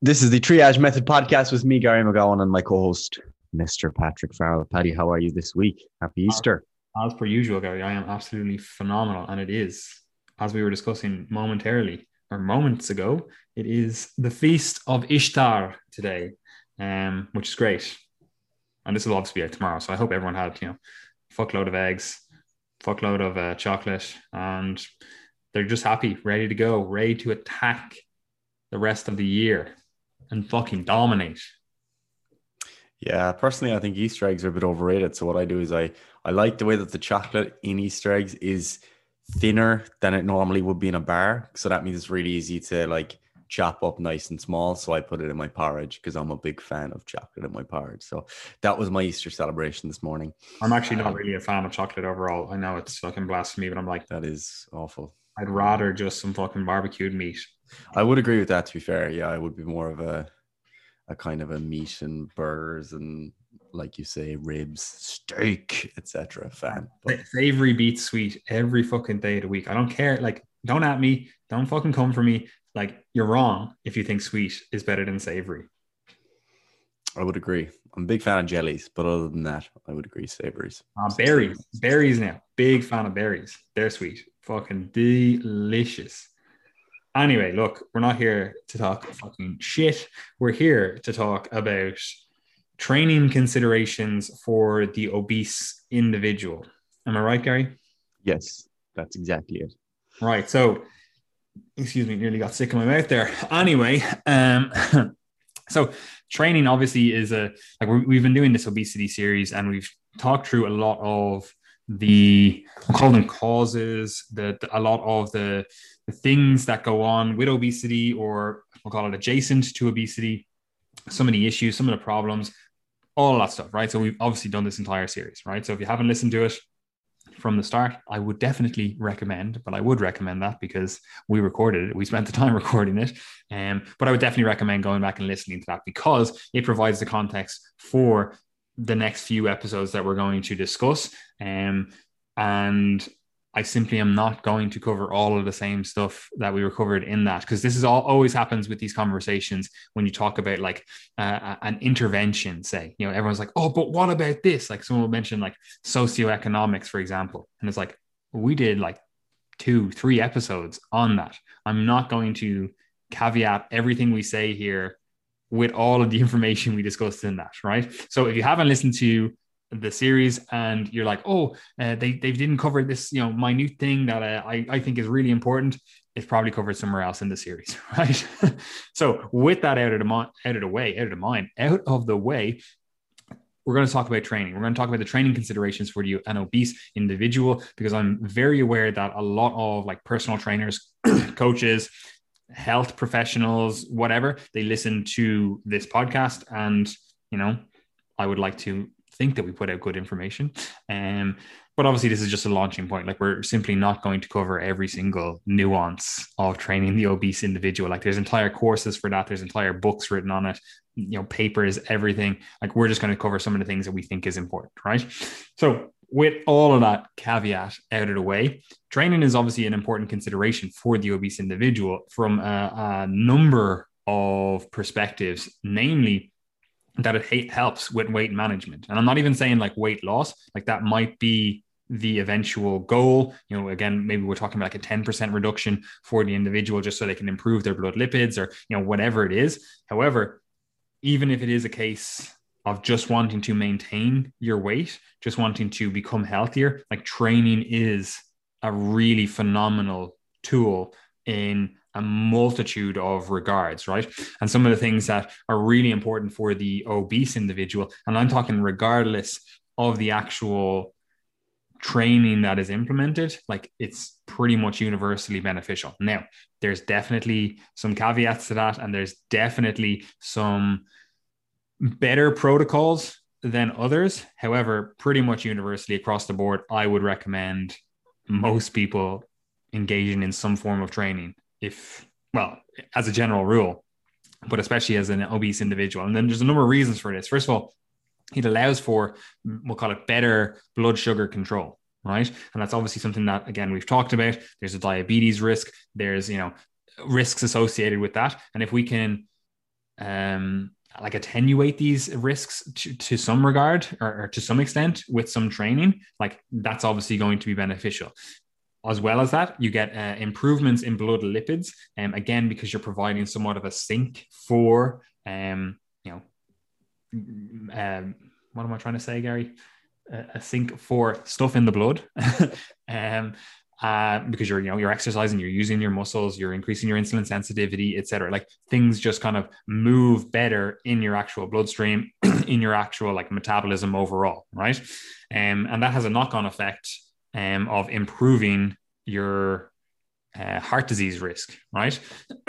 This is the Triage Method podcast with me, Gary McGowan, and my co-host, Mr. Patrick Farrell. Paddy, how are you this week? Happy Easter. As per usual, Gary, I am absolutely phenomenal, and it is, as we were discussing momentarily or moments ago, it is the feast of Ishtar today, um, which is great. And this will obviously be out tomorrow, so I hope everyone had you know, fuckload of eggs, fuckload of uh, chocolate, and they're just happy, ready to go, ready to attack the rest of the year and fucking dominate. Yeah, personally, I think Easter eggs are a bit overrated. So what I do is I I like the way that the chocolate in Easter eggs is thinner than it normally would be in a bar. So that means it's really easy to like chop up nice and small. So I put it in my porridge because I'm a big fan of chocolate in my porridge. So that was my Easter celebration this morning. I'm actually not um, really a fan of chocolate overall. I know it's fucking blasphemy, but I'm like that is awful. I'd rather just some fucking barbecued meat. I would agree with that. To be fair, yeah, I would be more of a a kind of a meat and burgers and like you say ribs, steak, etc. fan. But savory beats sweet every fucking day of the week. I don't care. Like, don't at me. Don't fucking come for me. Like, you're wrong if you think sweet is better than savory. I would agree. I'm a big fan of jellies, but other than that, I would agree savories. Uh, berries, berries now. Big fan of berries. They're sweet. Fucking delicious. Anyway, look, we're not here to talk fucking shit. We're here to talk about training considerations for the obese individual. Am I right, Gary? Yes, that's exactly it. Right. So, excuse me, nearly got sick in my mouth there. Anyway, um, so training obviously is a like we've been doing this obesity series and we've talked through a lot of the we'll call them causes, the, the a lot of the the things that go on with obesity, or we'll call it adjacent to obesity, some of the issues, some of the problems, all that stuff, right? So we've obviously done this entire series, right? So if you haven't listened to it from the start, I would definitely recommend, but I would recommend that because we recorded it, we spent the time recording it. Um, but I would definitely recommend going back and listening to that because it provides the context for the next few episodes that we're going to discuss. Um, and I simply am not going to cover all of the same stuff that we recovered in that because this is all always happens with these conversations when you talk about like uh, an intervention. Say, you know, everyone's like, "Oh, but what about this?" Like someone will mention like socioeconomics, for example, and it's like we did like two, three episodes on that. I'm not going to caveat everything we say here with all of the information we discussed in that, right? So if you haven't listened to the series and you're like, oh, uh, they, they didn't cover this, you know, minute thing that uh, I, I think is really important. It's probably covered somewhere else in the series, right? so with that out of the mind, out of the way, out of the mind, out of the way, we're going to talk about training. We're going to talk about the training considerations for you, an obese individual, because I'm very aware that a lot of like personal trainers, coaches, health professionals, whatever, they listen to this podcast. And, you know, I would like to think that we put out good information. Um, but obviously, this is just a launching point. Like, we're simply not going to cover every single nuance of training the obese individual. Like, there's entire courses for that, there's entire books written on it, you know, papers, everything. Like, we're just going to cover some of the things that we think is important, right? So, with all of that caveat out of the way, training is obviously an important consideration for the obese individual from a, a number of perspectives, namely that it helps with weight management. And I'm not even saying like weight loss, like that might be the eventual goal. You know, again, maybe we're talking about like a 10% reduction for the individual just so they can improve their blood lipids or, you know, whatever it is. However, even if it is a case of just wanting to maintain your weight, just wanting to become healthier, like training is a really phenomenal tool in a multitude of regards, right? And some of the things that are really important for the obese individual, and I'm talking regardless of the actual training that is implemented, like it's pretty much universally beneficial. Now, there's definitely some caveats to that, and there's definitely some better protocols than others. However, pretty much universally across the board, I would recommend most people engaging in some form of training if well as a general rule but especially as an obese individual. And then there's a number of reasons for this. First of all it allows for we'll call it better blood sugar control right? And that's obviously something that again we've talked about. There's a diabetes risk. There's you know risks associated with that. And if we can um, like attenuate these risks to, to some regard or, or, to some extent with some training, like that's obviously going to be beneficial. As well as that, you get uh, improvements in blood lipids, um, again because you're providing somewhat of a sink for, um, you know, um, what am I trying to say, Gary? a sink for stuff in the blood. um, uh, because you're you know you're exercising you're using your muscles you're increasing your insulin sensitivity etc like things just kind of move better in your actual bloodstream in your actual like metabolism overall right? Um, and that has a knock-on effect um, of improving your uh, heart disease risk right?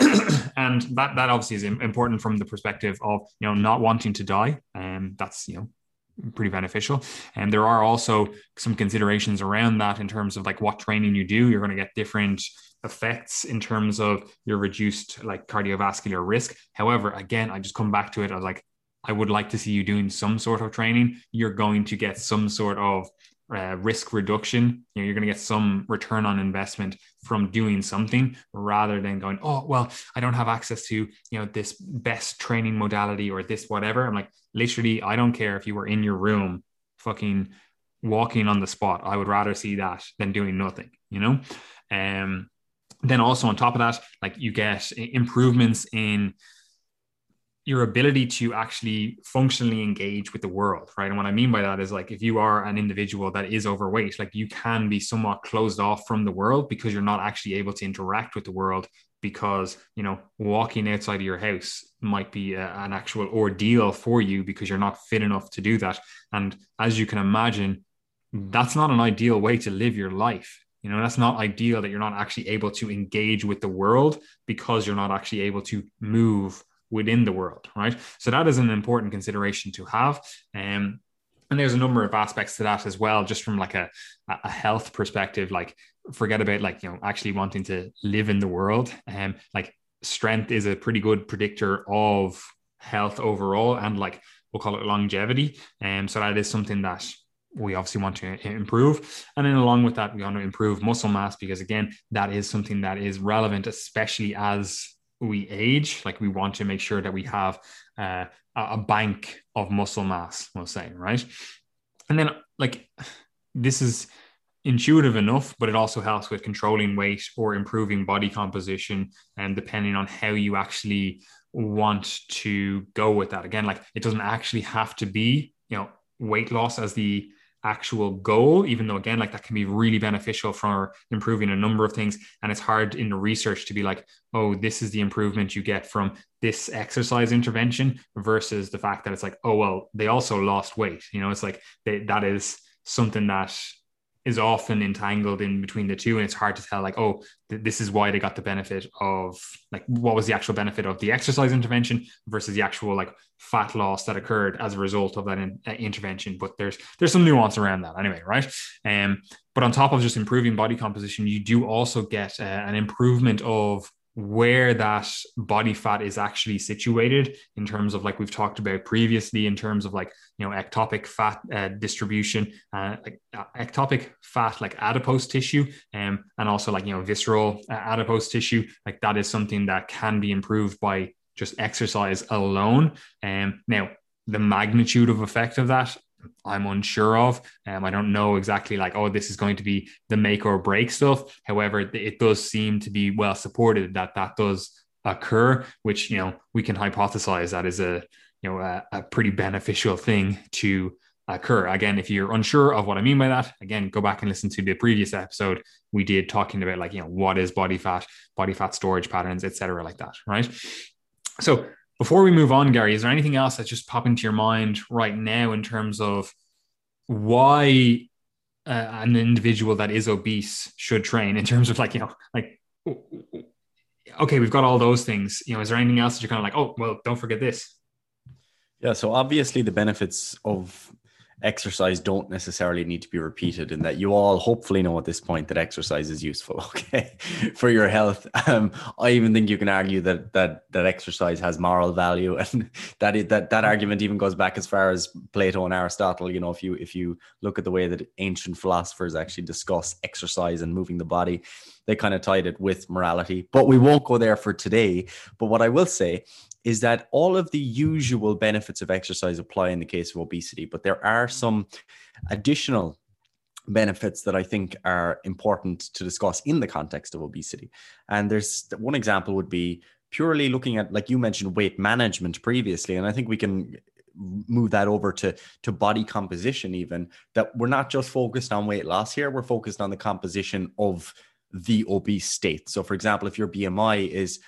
And that that obviously is important from the perspective of you know not wanting to die. And um, that's you know pretty beneficial. And there are also some considerations around that in terms of like what training you do. You're going to get different effects in terms of your reduced like cardiovascular risk. However, again, I just come back to it. I like, I would like to see you doing some sort of training. You're going to get some sort of uh, risk reduction. You know, you're going to get some return on investment from doing something rather than going, oh, well, I don't have access to, you know, this best training modality or this whatever. I'm like, literally, I don't care if you were in your room fucking walking on the spot. I would rather see that than doing nothing, you know? Um, then also on top of that, like you get improvements in your ability to actually functionally engage with the world, right? And what I mean by that is like if you are an individual that is overweight, like you can be somewhat closed off from the world because you're not actually able to interact with the world because, you know, walking outside of your house might be a, an actual ordeal for you because you're not fit enough to do that. And as you can imagine, that's not an ideal way to live your life. You know, that's not ideal that you're not actually able to engage with the world because you're not actually able to move within the world, right? So that is an important consideration to have. Um, and there's a number of aspects to that as well, just from like a, a health perspective. Like, forget about like you know actually wanting to live in the world. Um, like strength is a pretty good predictor of health overall, and like we'll call it longevity. And um, so that is something that we obviously want to improve. And then along with that, we want to improve muscle mass because again, that is something that is relevant, especially as we age, like we want to make sure that we have uh, a bank of muscle mass, we'll say, right? And then, like, this is intuitive enough, but it also helps with controlling weight or improving body composition, and depending on how you actually want to go with that. Again, like, it doesn't actually have to be, you know, weight loss as the actual goal, even though again, like that can be really beneficial for improving a number of things. And it's hard in the research to be like, oh, this is the improvement you get from this exercise intervention versus the fact that it's like, oh, well, they also lost weight. You know, it's like they, that is something that is often entangled in between the two and it's hard to tell like oh th- this is why they got the benefit of like what was the actual benefit of the exercise intervention versus the actual like fat loss that occurred as a result of that in, uh, intervention. But there's there's some nuance around that anyway right? Um but on top of just improving body composition you do also get uh, an improvement of where that body fat is actually situated in terms of like we've talked about previously in terms of like you know ectopic fat uh, distribution uh, like uh, ectopic fat like adipose tissue um, and also like you know visceral uh, adipose tissue. Like that is something that can be improved by just exercise alone. And um, now the magnitude of effect of that I'm unsure of. Um, I don't know exactly like, oh, this is going to be the make or break stuff. However, it does seem to be well supported that that does occur, which you know we can hypothesize that is a you know a, a pretty beneficial thing to occur. Again, if you're unsure of what I mean by that, again, go back and listen to the previous episode we did talking about like you know what is body fat, body fat storage patterns, etc., like that, right? So before we move on, Gary, is there anything else that's just popping to your mind right now in terms of why uh, an individual that is obese should train in terms of like, you know, like, okay, we've got all those things. You know, is there anything else that you're kind of like, oh, well, don't forget this? Yeah. So obviously the benefits of exercise don't necessarily need to be repeated and that you all hopefully know at this point that exercise is useful okay for your health um, i even think you can argue that that that exercise has moral value and that it, that that argument even goes back as far as plato and aristotle you know if you if you look at the way that ancient philosophers actually discuss exercise and moving the body they kind of tied it with morality. But we won't go there for today. But what I will say is that all of the usual benefits of exercise apply in the case of obesity, but there are mm. some additional benefits that I think are important to discuss in the context of obesity. And there's one example would be purely looking at, like you mentioned, weight management previously. And I think we can move that over to to body composition even that we're not just focused on weight loss here we're focused on the composition of the obese state so for example if your bmi is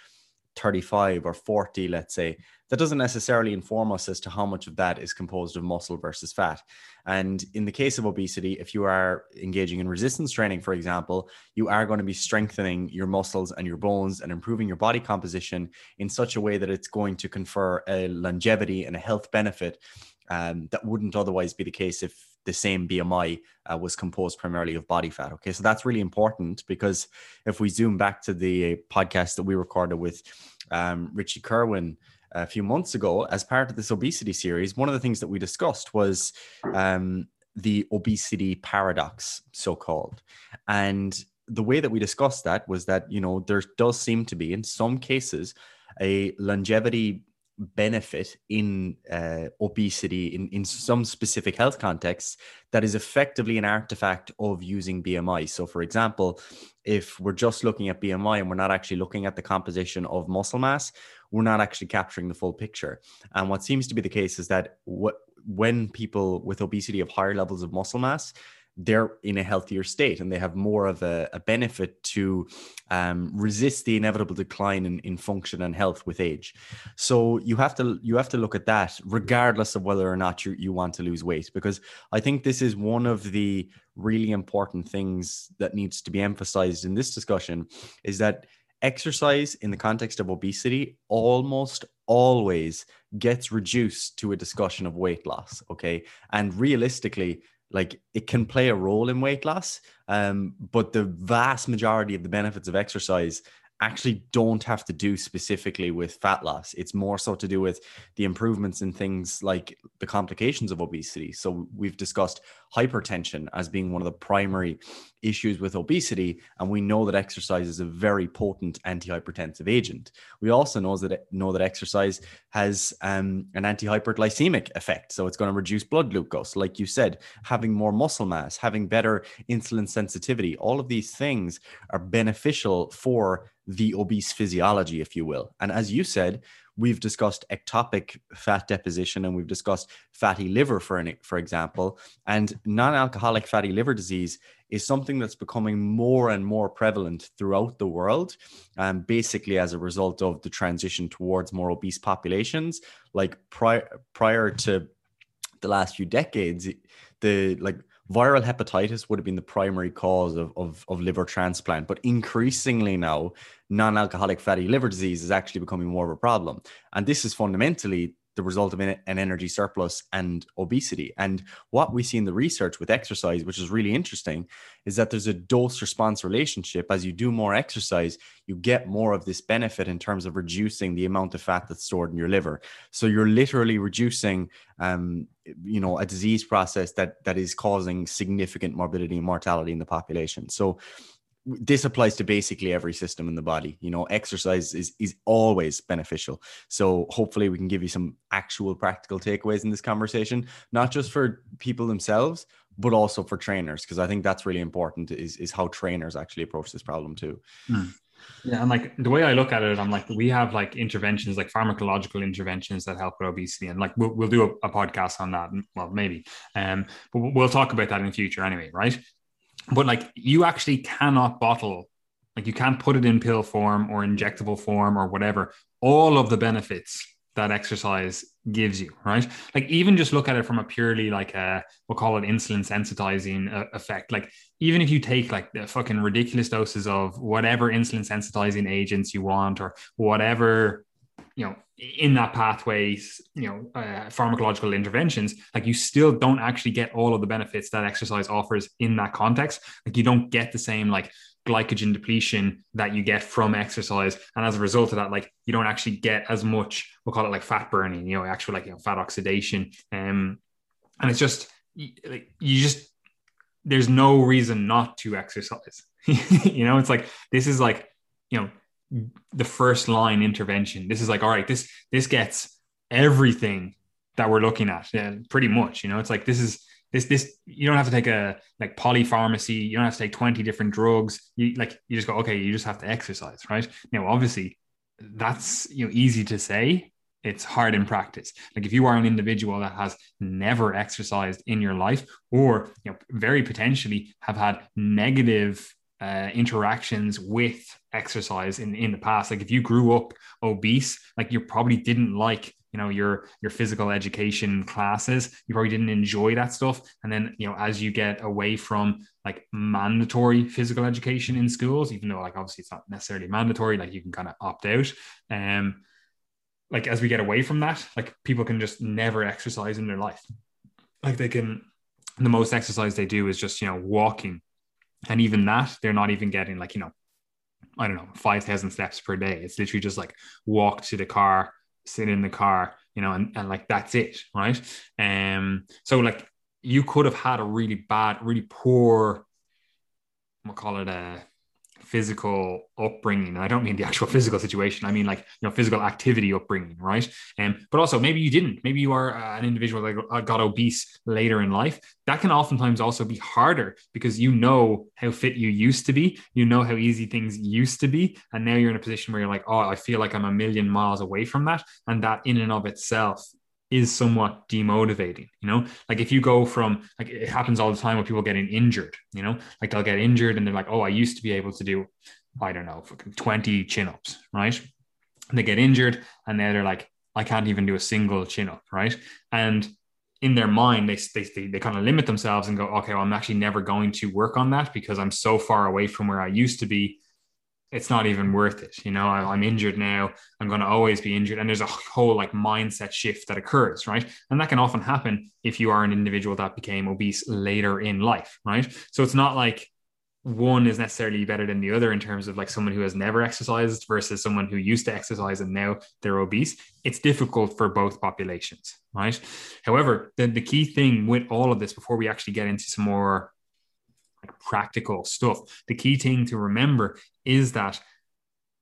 35 or 40, let's say, that doesn't necessarily inform us as to how much of that is composed of muscle versus fat. And in the case of obesity, if you are engaging in resistance training, for example, you are going to be strengthening your muscles and your bones and improving your body composition in such a way that it's going to confer a longevity and a health benefit um, that wouldn't otherwise be the case if the same BMI uh, was composed primarily of body fat. Okay, so that's really important because if we zoom back to the podcast that we recorded with um, Richie Kirwan a few months ago, as part of this obesity series, one of the things that we discussed was um, the obesity paradox, so called. And the way that we discussed that was that, you know, there does seem to be, in some cases, a longevity benefit in uh, obesity in, in some specific health contexts that is effectively an artifact of using BMI. So, for example, if we're just looking at BMI and we're not actually looking at the composition of muscle mass, we're not actually capturing the full picture. And what seems to be the case is that what when people with obesity have higher levels of muscle mass, they're in a healthier state and they have more of a, a benefit to um, resist the inevitable decline in, in function and health with age. So you have to you have to look at that regardless of whether or not you, you want to lose weight because I think this is one of the really important things that needs to be emphasized in this discussion is that exercise in the context of obesity almost always gets reduced to a discussion of weight loss okay and realistically like it can play a role in weight loss um, but the vast majority of the benefits of exercise actually don't have to do specifically with fat loss. It's more so to do with the improvements in things like the complications of obesity. So we've discussed hypertension as being one of the primary issues with obesity, and we know that exercise is a very potent antihypertensive agent. We also know that know that exercise has um, an anti-hyperglycemic effect, so it's going to reduce blood glucose, like you said, having more muscle mass, having better insulin sensitivity. All of these things are beneficial for the obese physiology, if you will. And as you said, we've discussed ectopic fat deposition and we've discussed fatty liver, for, an, for example. And non alcoholic fatty liver disease is something that's becoming more and more prevalent throughout the world. Um, basically, as a result of the transition towards more obese populations. Like prior, prior to the last few decades, the like viral hepatitis would have been the primary cause of, of, of liver transplant, but increasingly now, non alcoholic fatty liver disease is actually becoming more of a problem. And this is fundamentally the result of an energy surplus and obesity. And what we see in the research with exercise, which is really interesting, is that there's a dose response relationship. As you do more exercise, you get more of this benefit in terms of reducing the amount of fat that's stored in your liver. So you're literally reducing, um, you know, a disease process that that is causing significant morbidity and mortality in the population. So this applies to basically every system in the body you know exercise is is always beneficial. So hopefully we can give you some actual practical takeaways in this conversation not just for people themselves but also for trainers because i think that's really important is is how trainers actually approach this problem too. Hmm. yeah and like the way i look at it i'm like we have like interventions like pharmacological interventions that help with obesity and like we'll, we'll do a, a podcast on that well maybe um but we'll talk about that in the future anyway right but like you actually cannot bottle like you can't put it in pill form or injectable form or whatever. All of the benefits that exercise gives you right? Like even just look at it from a purely like a we'll call it insulin sensitizing uh, effect. Like even if you take like the fucking ridiculous doses of whatever insulin sensitizing agents you want or whatever you know in that pathways you know uh, pharmacological interventions like you still don't actually get all of the benefits that exercise offers in that context. Like you don't get the same like glycogen depletion that you get from exercise. And as a result of that like you don't actually get as much we'll call it like fat burning you know actual like you know fat oxidation. Um and it's just like you just there's no reason not to exercise. You know, it's like this is like, you know, the first line intervention. This is like, all right, this this gets everything that we're looking at. Yeah, pretty much. You know, it's like this is this this you don't have to take a like polypharmacy. You don't have to take twenty different drugs. You like you just go okay. You just have to exercise, right? Now, obviously, that's you know easy to say. It's hard in practice. Like if you are an individual that has never exercised in your life, or you know, very potentially have had negative uh, interactions with exercise in in the past. Like if you grew up obese, like you probably didn't like you know your your physical education classes. You probably didn't enjoy that stuff. And then you know as you get away from like mandatory physical education in schools even though like obviously it's not necessarily mandatory like you can kind of opt out um like as we get away from that like people can just never exercise in their life. Like they can the most exercise they do is just you know walking and even that they're not even getting like you know I don't know, 5,000 steps per day. It's literally just like walk to the car, sit in the car, you know, and, and like that's it, right? Um, so like you could have had a really bad, really poor, we'll call it a physical upbringing. I don't mean the actual physical situation. I mean like you know physical activity upbringing, right? And um, but also maybe you didn't. Maybe you are uh, an individual that got obese later in life. That can oftentimes also be harder because you know how fit you used to be. You know how easy things used to be, and now you're in a position where you're like, oh, I feel like I'm a million miles away from that, and that in and of itself is somewhat demotivating you know? Like if you go from like it happens all the time with people getting injured you know? Like they'll get injured and they're like oh i used to be able to do i don't know 20 chin-ups right? And they get injured and now they're like i can't even do a single chin-up right? And in their mind they, they, they kind of limit themselves and go okay well i'm actually never going to work on that because i'm so far away from where i used to be it's not even worth it. You know, I'm injured now. I'm going to always be injured. And there's a whole like mindset shift that occurs, right? And that can often happen if you are an individual that became obese later in life, right? So it's not like one is necessarily better than the other in terms of like someone who has never exercised versus someone who used to exercise and now they're obese. It's difficult for both populations, right? However, the, the key thing with all of this, before we actually get into some more like practical stuff. The key thing to remember is that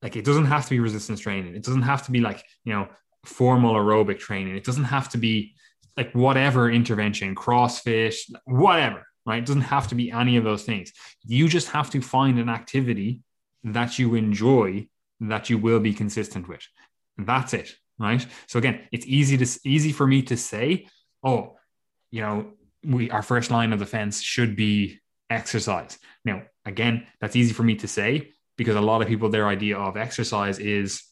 like it doesn't have to be resistance training. It doesn't have to be like, you know, formal aerobic training. It doesn't have to be like whatever intervention, CrossFit, whatever, right? It doesn't have to be any of those things. You just have to find an activity that you enjoy that you will be consistent with. That's it, right? So again, it's easy to easy for me to say, oh, you know, we our first line of defense should be exercise. Now, again, that's easy for me to say because a lot of people, their idea of exercise is,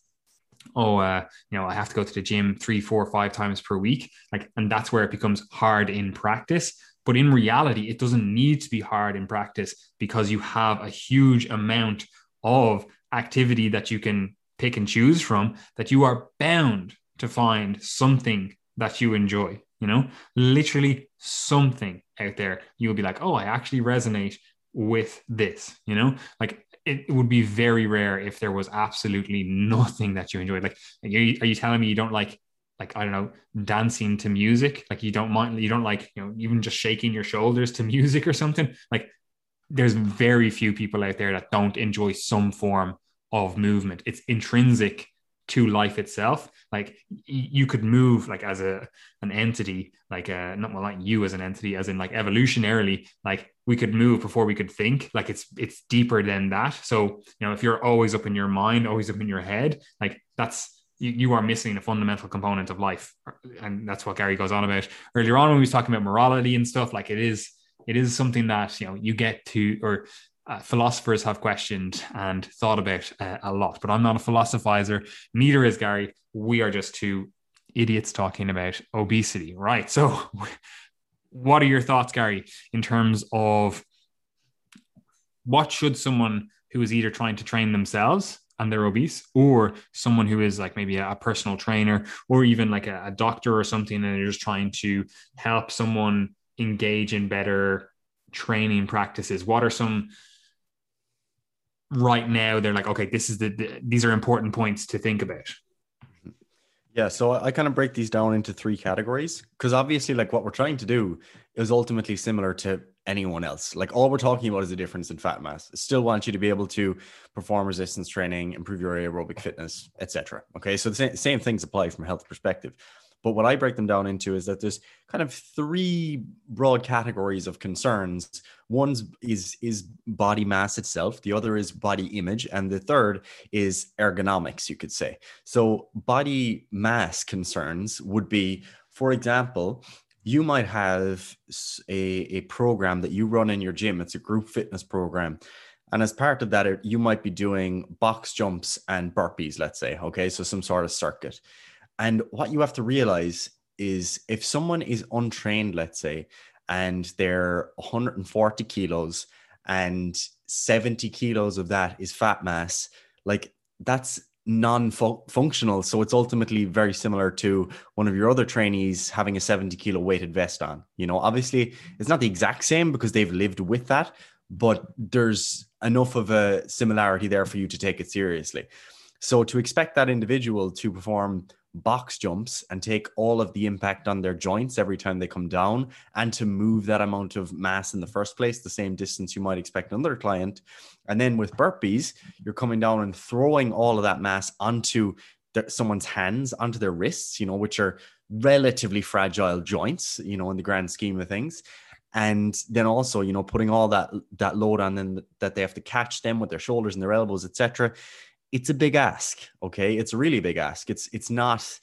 oh, uh, you know, I have to go to the gym three, four, five times per week. Like, and that's where it becomes hard in practice. But in reality, it doesn't need to be hard in practice because you have a huge amount of activity that you can pick and choose from that you are bound to find something that you enjoy you know, literally something out there, you'll be like, oh, I actually resonate with this, you know, like it, would be very rare if there was absolutely nothing that you enjoyed. Like, are you, are you telling me you don't like, like, I don't know, dancing to music? Like, you don't mind, you don't like, you know, even just shaking your shoulders to music or something? Like, there's very few people out there that don't enjoy some form of movement. It's intrinsic to life itself. Like you could move like as a an entity like uh not well like you as an entity as in like evolutionarily like we could move before we could think. Like it's it's deeper than that. So you know if you're always up in your mind always up in your head like that's you, you are missing a fundamental component of life. And that's what gary goes on about earlier on when he was talking about morality and stuff. Like it is it is something that you know you get to or uh, philosophers have questioned and thought about uh, a lot, but I'm not a philosophizer. Neither is Gary. We are just two idiots talking about obesity, right? So, what are your thoughts, Gary, in terms of what should someone who is either trying to train themselves and they're obese, or someone who is like maybe a, personal trainer, or even like a, a doctor or something, and they're just trying to help someone engage in better training practices? What are some right now they're like, okay, this is the, the these are important points to think about. Yeah, so I kind of break these down into three categories because obviously, like what we're trying to do is ultimately similar to anyone else. Like all we're talking about is the difference in fat mass. still want you to be able to perform resistance training, improve your aerobic fitness, etc. Okay, so the same, same things apply from a health perspective. But what I break them down into is that there's kind of three broad categories of concerns. One is is body mass itself, the other is body image, and the third is ergonomics, you could say. So body mass concerns would be, for example, you might have a, a program that you run in your gym. It's a group fitness program. And as part of that, you might be doing box jumps and burpees, let's say. Okay. So some sort of circuit. And what you have to realize is if someone is untrained, let's say, and they're 140 kilos and 70 kilos of that is fat mass, like that's non-functional. So it's ultimately very similar to one of your other trainees having a 70 kilo weighted vest on. You know obviously it's not the exact same because they've lived with that but there's enough of a similarity there for you to take it seriously. So to expect that individual to perform box jumps and take all of the impact on their joints every time they come down and to move that amount of mass in the first place, the same distance you might expect another client. And then with burpees, you're coming down and throwing all of that mass onto the, someone's hands, onto their wrists, you know, which are relatively fragile joints, you know, in the grand scheme of things and then also you know putting all that that load on them that they have to catch them with their shoulders and their elbows etc it's a big ask okay? It's a really big ask. It's it's not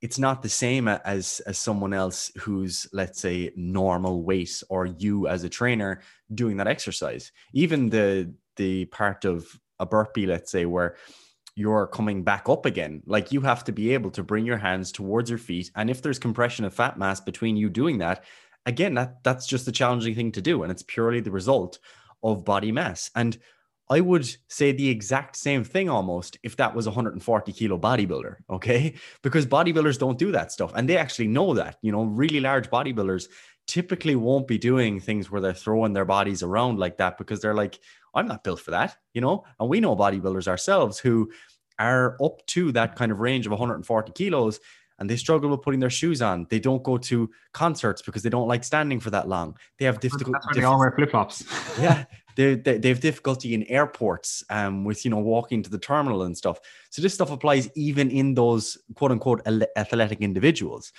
it's not the same as as someone else who's let's say normal weight or you as a trainer doing that exercise. Even the the part of a burpee let's say where you're coming back up again like you have to be able to bring your hands towards your feet and if there's compression of fat mass between you doing that again that that's just a challenging thing to do and it's purely the result of body mass. And I would say the exact same thing almost if that was a 140 kilo bodybuilder, okay? Because bodybuilders don't do that stuff and they actually know that. You know, really large bodybuilders typically won't be doing things where they're throwing their bodies around like that because they're like, I'm not built for that, you know? And we know bodybuilders ourselves who are up to that kind of range of 140 kilos and they struggle with putting their shoes on. They don't go to concerts because they don't like standing for that long. They have difficulty. That's why they all wear flip flops. yeah, they, they, they have difficulty in airports um, with you know walking to the terminal and stuff. So this stuff applies even in those quote unquote athletic individuals.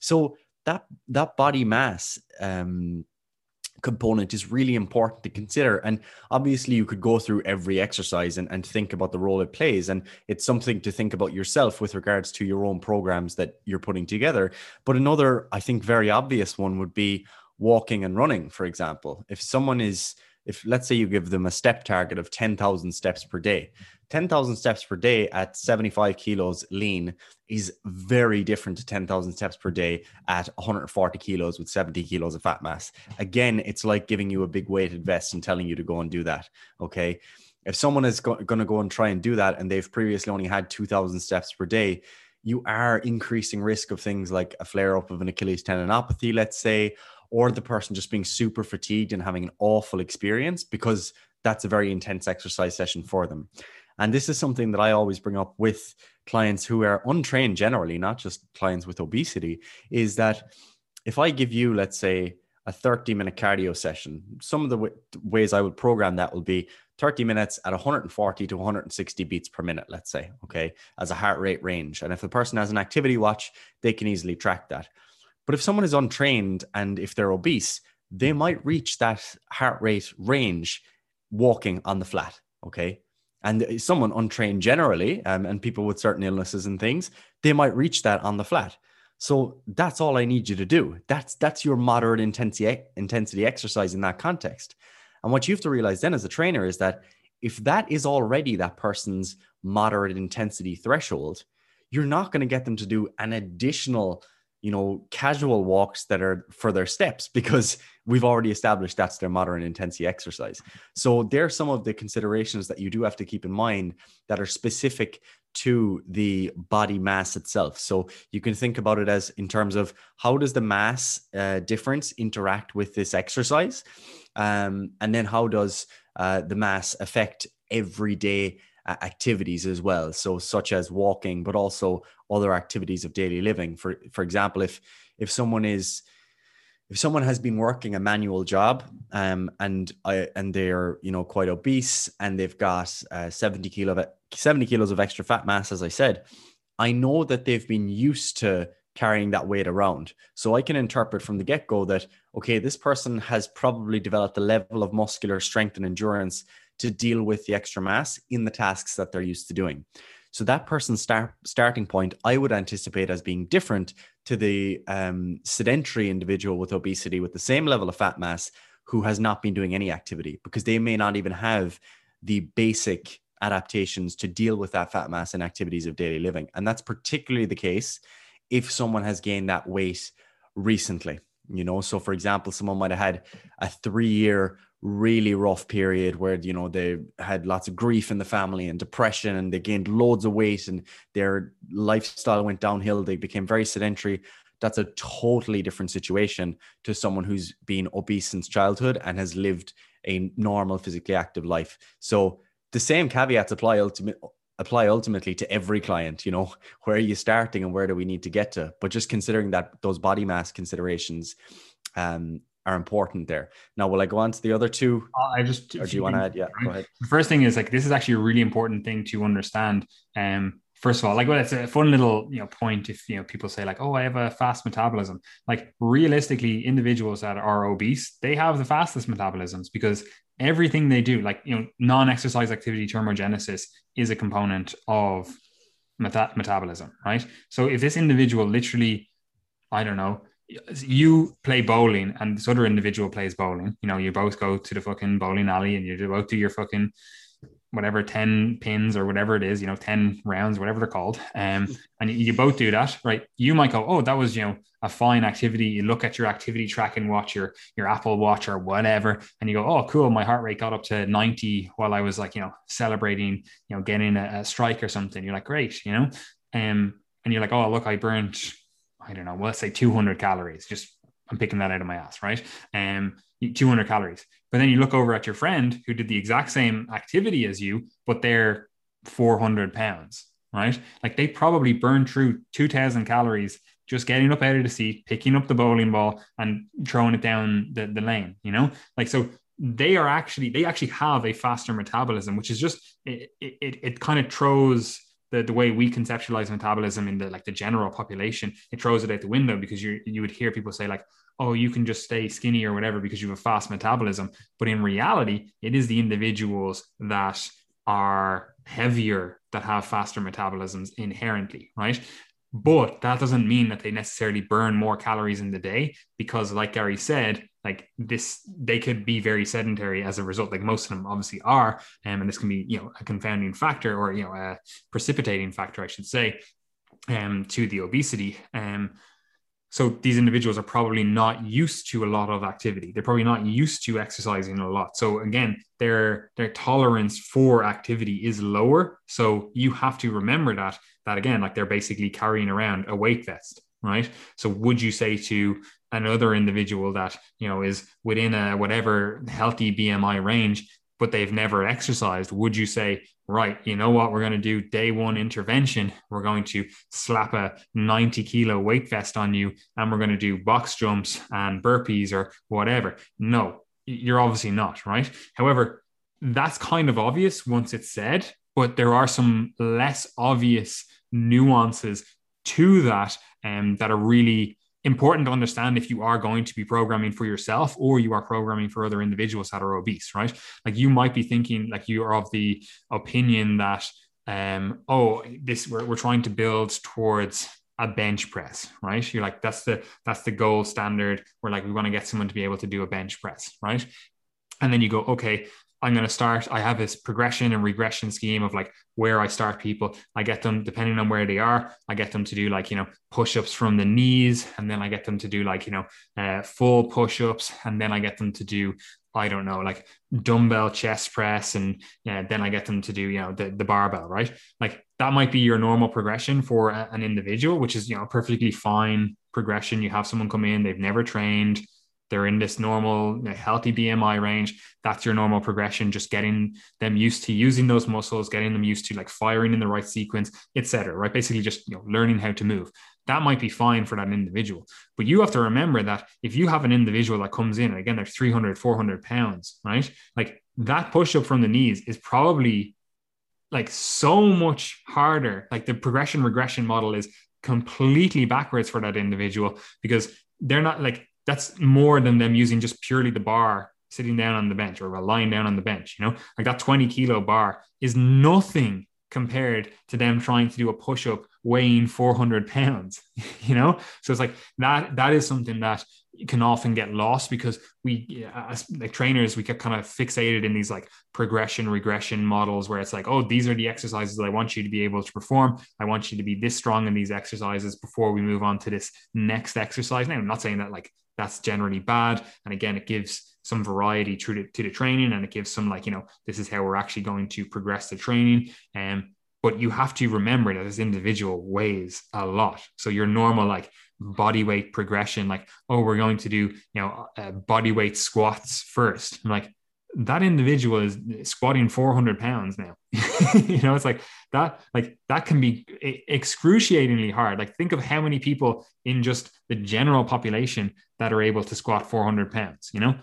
So that that body mass um, component is really important to consider. And obviously, you could go through every exercise and, and think about the role it plays. And it's something to think about yourself with regards to your own programs that you're putting together. But another, I think, very obvious one would be walking and running, for example. If someone is if let's say you give them a step target of 10,000 steps per day, 10,000 steps per day at 75 kilos lean is very different to 10,000 steps per day at 140 kilos with 70 kilos of fat mass. Again, it's like giving you a big weighted vest and telling you to go and do that. Okay. If someone is go- going to go and try and do that and they've previously only had 2,000 steps per day, you are increasing risk of things like a flare up of an Achilles tendinopathy, let's say, or the person just being super fatigued and having an awful experience because that's a very intense exercise session for them. And this is something that I always bring up with clients who are untrained generally, not just clients with obesity, is that if I give you, let's say, a 30 minute cardio session, some of the w- ways I would program that will be 30 minutes at 140 to 160 beats per minute, let's say, okay, as a heart rate range. And if the person has an activity watch, they can easily track that. But if someone is untrained and if they're obese, they might reach that heart rate range walking on the flat. Okay. And someone untrained generally, um, and people with certain illnesses and things, they might reach that on the flat. So that's all I need you to do. That's that's your moderate intensity intensity exercise in that context. And what you have to realize then as a trainer is that if that is already that person's moderate intensity threshold, you're not going to get them to do an additional you know, casual walks that are for their steps because we've already established that's their moderate intensity exercise. So there are some of the considerations that you do have to keep in mind that are specific to the body mass itself. So you can think about it as in terms of how does the mass uh, difference interact with this exercise, um, and then how does uh, the mass affect everyday activities as well. So, such as walking, but also other activities of daily living. For for example, if if someone is if someone has been working a manual job um, and I, and they're you know quite obese and they've got uh, 70 kilo of 70 kilos of extra fat mass as i said i know that they've been used to carrying that weight around so i can interpret from the get-go that okay this person has probably developed a level of muscular strength and endurance to deal with the extra mass in the tasks that they're used to doing so that person's start, starting point, I would anticipate as being different to the um, sedentary individual with obesity with the same level of fat mass who has not been doing any activity because they may not even have the basic adaptations to deal with that fat mass in activities of daily living. And that's particularly the case if someone has gained that weight recently. You know, so for example, someone might have had a three year really rough period where you know they had lots of grief in the family and depression and they gained loads of weight and their lifestyle went downhill. They became very sedentary. That's a totally different situation to someone who's been obese since childhood and has lived a normal physically active life. So the same caveats apply ultimate apply ultimately to every client you know where are you starting and where do we need to get to? But just considering that those body mass considerations um, are important there. Now, will I go on to the other two? Uh, I just, or do you want to add? Yeah, go ahead. The first thing is like this is actually a really important thing to understand. Um, first of all, like well, it's a fun little you know point if you know people say like, oh, I have a fast metabolism. Like realistically, individuals that are obese, they have the fastest metabolisms because everything they do, like you know, non-exercise activity thermogenesis is a component of meta- metabolism, right? So if this individual literally, I don't know, you play bowling and this other individual plays bowling. You know, you both go to the fucking bowling alley and you both do your fucking whatever 10 pins or whatever it is, you know, 10 rounds, whatever they're called. Um, and you, you both do that, right? You might go, oh, that was, you know, a fine activity. You look at your activity tracking watch, your, your Apple watch or whatever, and you go, oh, cool. My heart rate got up to 90 while I was like, you know, celebrating, you know, getting a, a strike or something. You're like, great, you know? Um, and you're like, oh, look, I burned I don't know, well, let's say 200 calories. Just I'm picking that out of my ass, right? Um, 200 calories. But then you look over at your friend who did the exact same activity as you, but they're 400 pounds, right? Like they probably burned through 2,000 calories just getting up out of the seat, picking up the bowling ball and throwing it down the, the lane, you know? Like, so they are actually, they actually have a faster metabolism, which is just, it, it, it kind of throws the, the way we conceptualize metabolism in the like the general population, it throws it out the window because you you would hear people say like, oh, you can just stay skinny or whatever because you have a fast metabolism. But in reality, it is the individuals that are heavier that have faster metabolisms inherently, right? But that doesn't mean that they necessarily burn more calories in the day because, like Gary said, like this, they could be very sedentary as a result. Like most of them obviously are, um, and this can be you know a confounding factor or you know a precipitating factor, I should say, um, to the obesity. Um, so these individuals are probably not used to a lot of activity they're probably not used to exercising a lot so again their their tolerance for activity is lower so you have to remember that that again like they're basically carrying around a weight vest right so would you say to another individual that you know is within a whatever healthy bmi range but they've never exercised, would you say, right, you know what, we're going to do day one intervention. We're going to slap a 90 kilo weight vest on you and we're going to do box jumps and burpees or whatever. No, you're obviously not, right? However, that's kind of obvious once it's said, but there are some less obvious nuances to that um, that are really important to understand if you are going to be programming for yourself or you are programming for other individuals that are obese, right? Like you might be thinking, like you are of the opinion that, um, oh, this we're, we're trying to build towards a bench press, right? You're like, that's the that's the gold standard. We're like, we want to get someone to be able to do a bench press, right? And then you go, okay, I'm going to start. I have this progression and regression scheme of like where I start people. I get them, depending on where they are, I get them to do like, you know, push ups from the knees. And then I get them to do like, you know, uh, full push ups. And then I get them to do, I don't know, like dumbbell chest press. And then I get them to do, you know, the, the barbell, right? Like that might be your normal progression for a, an individual, which is, you know, perfectly fine progression. You have someone come in, they've never trained they're in this normal healthy bmi range. That's your normal progression just getting them used to using those muscles getting them used to like firing in the right sequence etc right? Basically just you know learning how to move. That might be fine for that individual. But you have to remember that if you have an individual that comes in again they're 300 400 pounds right? Like that push up from the knees is probably like so much harder. Like the progression regression model is completely backwards for that individual because they're not like that's more than them using just purely the bar sitting down on the bench or lying down on the bench. You know, like that 20 kilo bar is nothing compared to them trying to do a push up weighing 400 pounds you know? So it's like that that is something that can often get lost because we as like trainers we get kind of fixated in these like progression regression models where it's like oh these are the exercises that i want you to be able to perform. I want you to be this strong in these exercises before we move on to this next exercise. Now i'm not saying that like that's generally bad. And again it gives some variety to the, to the training and it gives some like you know this is how we're actually going to progress the training. Um, but you have to remember that this individual weighs a lot. So your normal like body weight progression like oh we're going to do you know uh, body weight squats first. I'm like that individual is squatting 400 pounds now. You know it's like that like that can be excruciatingly hard. Like think of how many people in just the general population that are able to squat 400 pounds you know?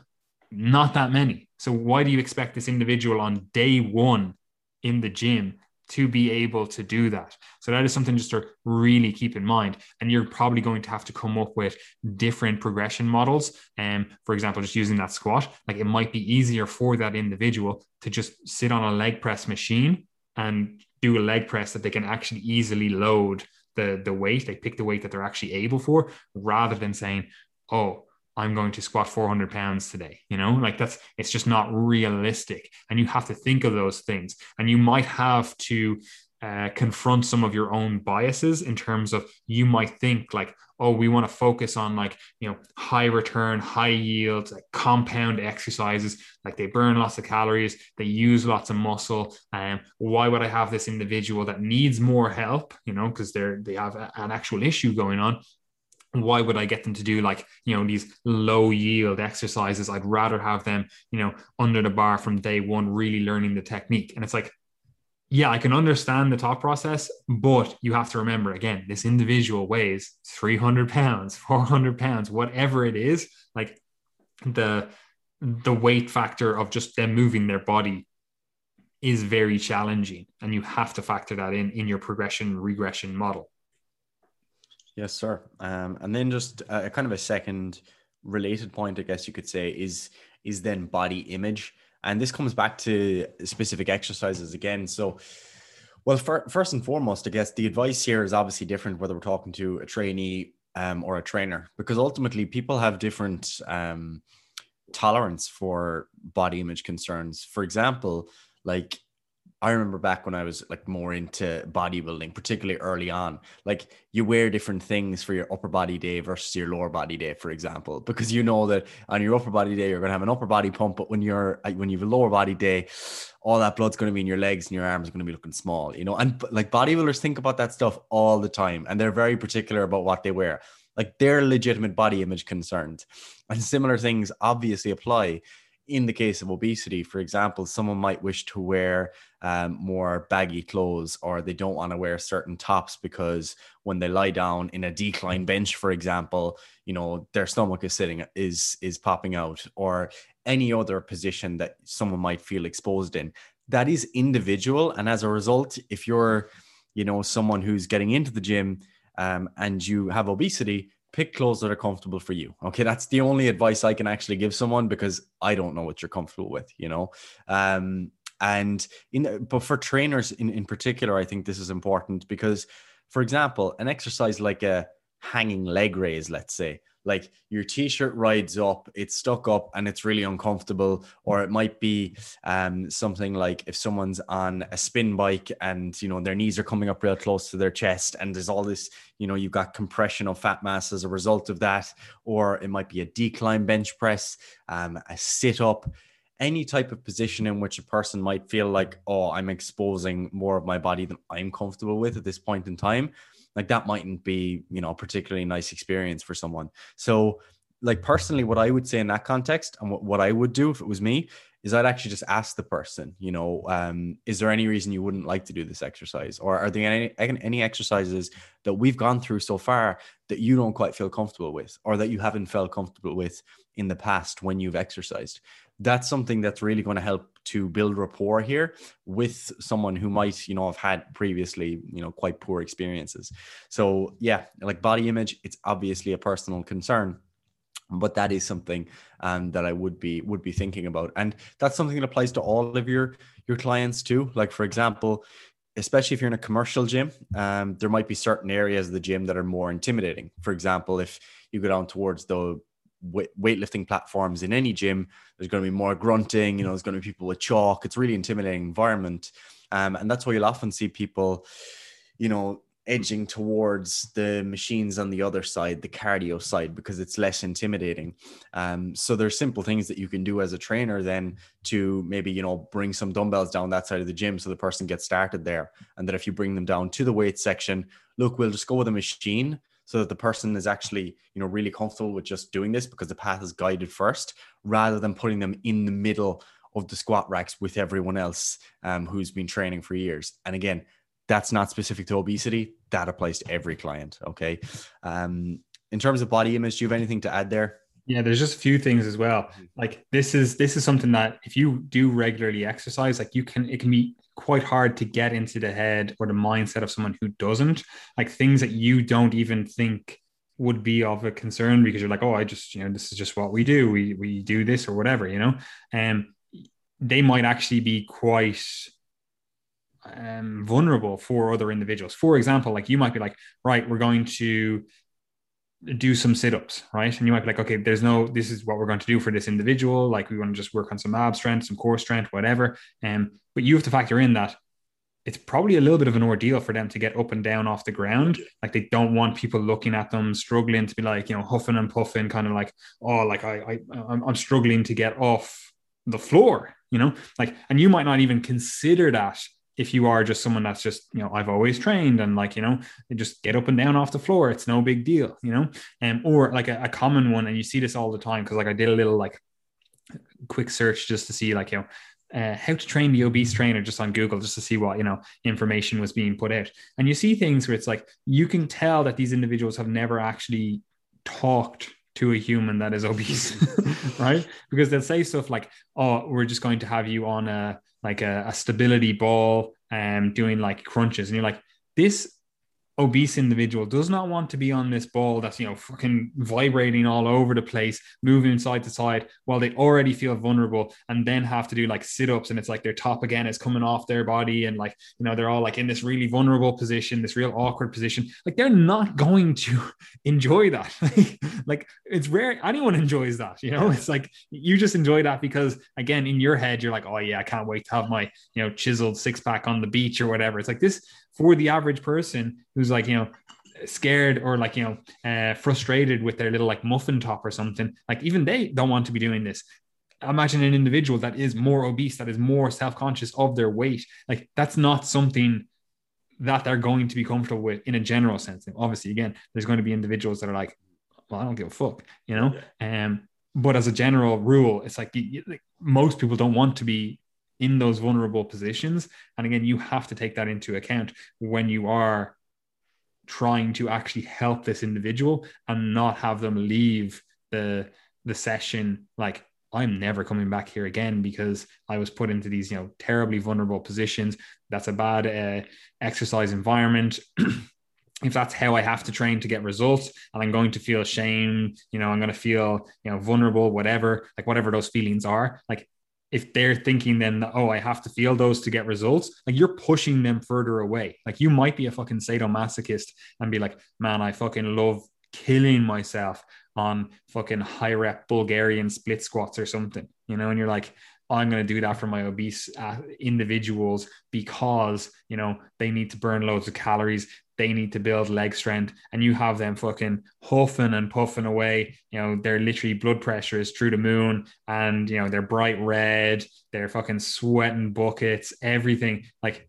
Not that many. So why do you expect this individual on day one in the gym to be able to do that. So that is something just to really keep in mind. And you're probably going to have to come up with different progression models. And um, for example, just using that squat, like it might be easier for that individual to just sit on a leg press machine and do a leg press that they can actually easily load the, the weight. They pick the weight that they're actually able for rather than saying, oh, I'm going to squat 400 pounds today. You know, like that's it's just not realistic. And you have to think of those things. And you might have to uh, confront some of your own biases in terms of you might think like, oh, we want to focus on like, you know, high return, high yield, like compound exercises, like they burn lots of calories, they use lots of muscle. And um, why would I have this individual that needs more help, you know, because they're they have a, an actual issue going on why would I get them to do like, you know, these low yield exercises? I'd rather have them, you know, under the bar from day one, really learning the technique. And it's like, yeah, I can understand the thought process, but you have to remember again, this individual weighs 300 pounds, 400 pounds, whatever it is, like the, the weight factor of just them moving their body is very challenging. And you have to factor that in in your progression regression model. Yes, sir. Um, and then just a, kind of a second related point, I guess you could say, is is then body image, and this comes back to specific exercises again. So, well, for, first and foremost, I guess the advice here is obviously different whether we're talking to a trainee um, or a trainer, because ultimately people have different um, tolerance for body image concerns. For example, like I remember back when I was like more into bodybuilding, particularly early on, like you wear different things for your upper body day versus your lower body day, for example, because you know that on your upper body day, you're going to have an upper body pump, but when you're, uh, when you have a lower body day, all that blood's going to be in your legs and your arms are going to be looking small, you know, and like bodybuilders think about that stuff all the time and they're very particular about what they wear. Like they're legitimate body image concerns and similar things obviously apply in the case of obesity, for example, someone might wish to wear um, more baggy clothes or they don't want to wear certain tops because when they lie down in a decline bench, for example, you know, their stomach is sitting is is popping out or any other position that someone might feel exposed in. That is individual. And as a result, if you're, you know, someone who's getting into the gym um, and you have obesity, pick clothes that are comfortable for you. Okay, that's the only advice I can actually give someone because I don't know what you're comfortable with, you know. Um, and in but for trainers in, in particular, I think this is important because, for example, an exercise like a hanging leg raise, let's say, like your t-shirt rides up it's stuck up and it's really uncomfortable or it might be um, something like if someone's on a spin bike and you know their knees are coming up real close to their chest and there's all this you know you've got compression of fat mass as a result of that or it might be a decline bench press um, a sit up any type of position in which a person might feel like oh i'm exposing more of my body than i'm comfortable with at this point in time like that mightn't be you know a particularly nice experience for someone so like personally, what I would say in that context and what, what I would do if it was me is I'd actually just ask the person, you know, um, is there any reason you wouldn't like to do this exercise? Or are there any, any exercises that we've gone through so far that you don't quite feel comfortable with or that you haven't felt comfortable with in the past when you've exercised? That's something that's really going to help to build rapport here with someone who might, you know, have had previously, you know, quite poor experiences. So yeah, like body image, it's obviously a personal concern but that is something um, that I would be would be thinking about, and that's something that applies to all of your your clients too. Like for example, especially if you're in a commercial gym, um, there might be certain areas of the gym that are more intimidating. For example, if you go down towards the weightlifting platforms in any gym, there's going to be more grunting. You know, there's going to be people with chalk. It's really intimidating environment, um, and that's why you'll often see people, you know, edging towards the machines on the other side, the cardio side, because it's less intimidating. Um, so there's simple things that you can do as a trainer then to maybe, you know, bring some dumbbells down that side of the gym so the person gets started there. And that if you bring them down to the weight section, look, we'll just go with a machine so that the person is actually, you know, really comfortable with just doing this because the path is guided first rather than putting them in the middle of the squat racks with everyone else um, who's been training for years. And again, that's not specific to obesity. That applies to every client. Okay. Um, in terms of body image, do you have anything to add there? Yeah, there's just a few things as well. Mm-hmm. Like this is this is something that if you do regularly exercise, like you can it can be quite hard to get into the head or the mindset of someone who doesn't. Like things that you don't even think would be of a concern because you're like, oh, I just, you know, this is just what we do. We we do this or whatever, you know. And um, they might actually be quite um, vulnerable for other individuals. For example, like you might be like, right, we're going to do some sit-ups, right? And you might be like, okay, there's no, this is what we're going to do for this individual. Like we want to just work on some ab strength, some core strength, whatever. Um, but you have to factor in that it's probably a little bit of an ordeal for them to get up and down off the ground. Like they don't want people looking at them, struggling to be like, you know, huffing and puffing, kind of like, oh, like I, I I'm, I'm struggling to get off the floor, you know, like, and you might not even consider that if you are just someone that's just you know i've always trained and like you know just get up and down off the floor it's no big deal you know um, or like a, a common one and you see this all the time because like i did a little like quick search just to see like you know uh, how to train the obese trainer just on Google just to see what you know information was being put out, and you see things where it's like you can tell that these individuals have never actually talked to a human that is obese, right? Because they'll say stuff like, "Oh, we're just going to have you on a like a, a stability ball and um, doing like crunches," and you're like, "This obese individual does not want to be on this ball that's you know fucking vibrating all over the place moving side to side while they already feel vulnerable and then have to do like sit-ups and it's like their top again is coming off their body and like you know they're all like in this really vulnerable position this real awkward position. Like they're not going to enjoy that. Like it's rare anyone enjoys that you know? It's like you just enjoy that because again in your head you're like oh yeah i can't wait to have my you know chiseled six pack on the beach or whatever. It's like this for the average person who's like, you know, scared or like, you know, uh, frustrated with their little like muffin top or something, like even they don't want to be doing this. Imagine an individual that is more obese, that is more self conscious of their weight. Like that's not something that they're going to be comfortable with in a general sense. Obviously, again, there's going to be individuals that are like, well, I don't give a fuck, you know? Um, but as a general rule, it's like, you, like most people don't want to be in those vulnerable positions. And again, you have to take that into account when you are trying to actually help this individual and not have them leave the the session like I'm never coming back here again because I was put into these, you know, terribly vulnerable positions. That's a bad uh, exercise environment. if that's how I have to train to get results and I'm going to feel shame, you know, I'm going to feel, you know, vulnerable, whatever, like whatever those feelings are, like if they're thinking then oh i have to feel those to get results like you're pushing them further away. Like you might be a fucking sadomasochist and be like man i fucking love killing myself on fucking high rep bulgarian split squats or something you know and you're like I'm going to do that for my obese uh, individuals because you know they need to burn loads of calories they need to build leg strength and you have them fucking huffing and puffing away you know their literally blood pressure is through the moon and you know they're bright red they're fucking sweating buckets everything like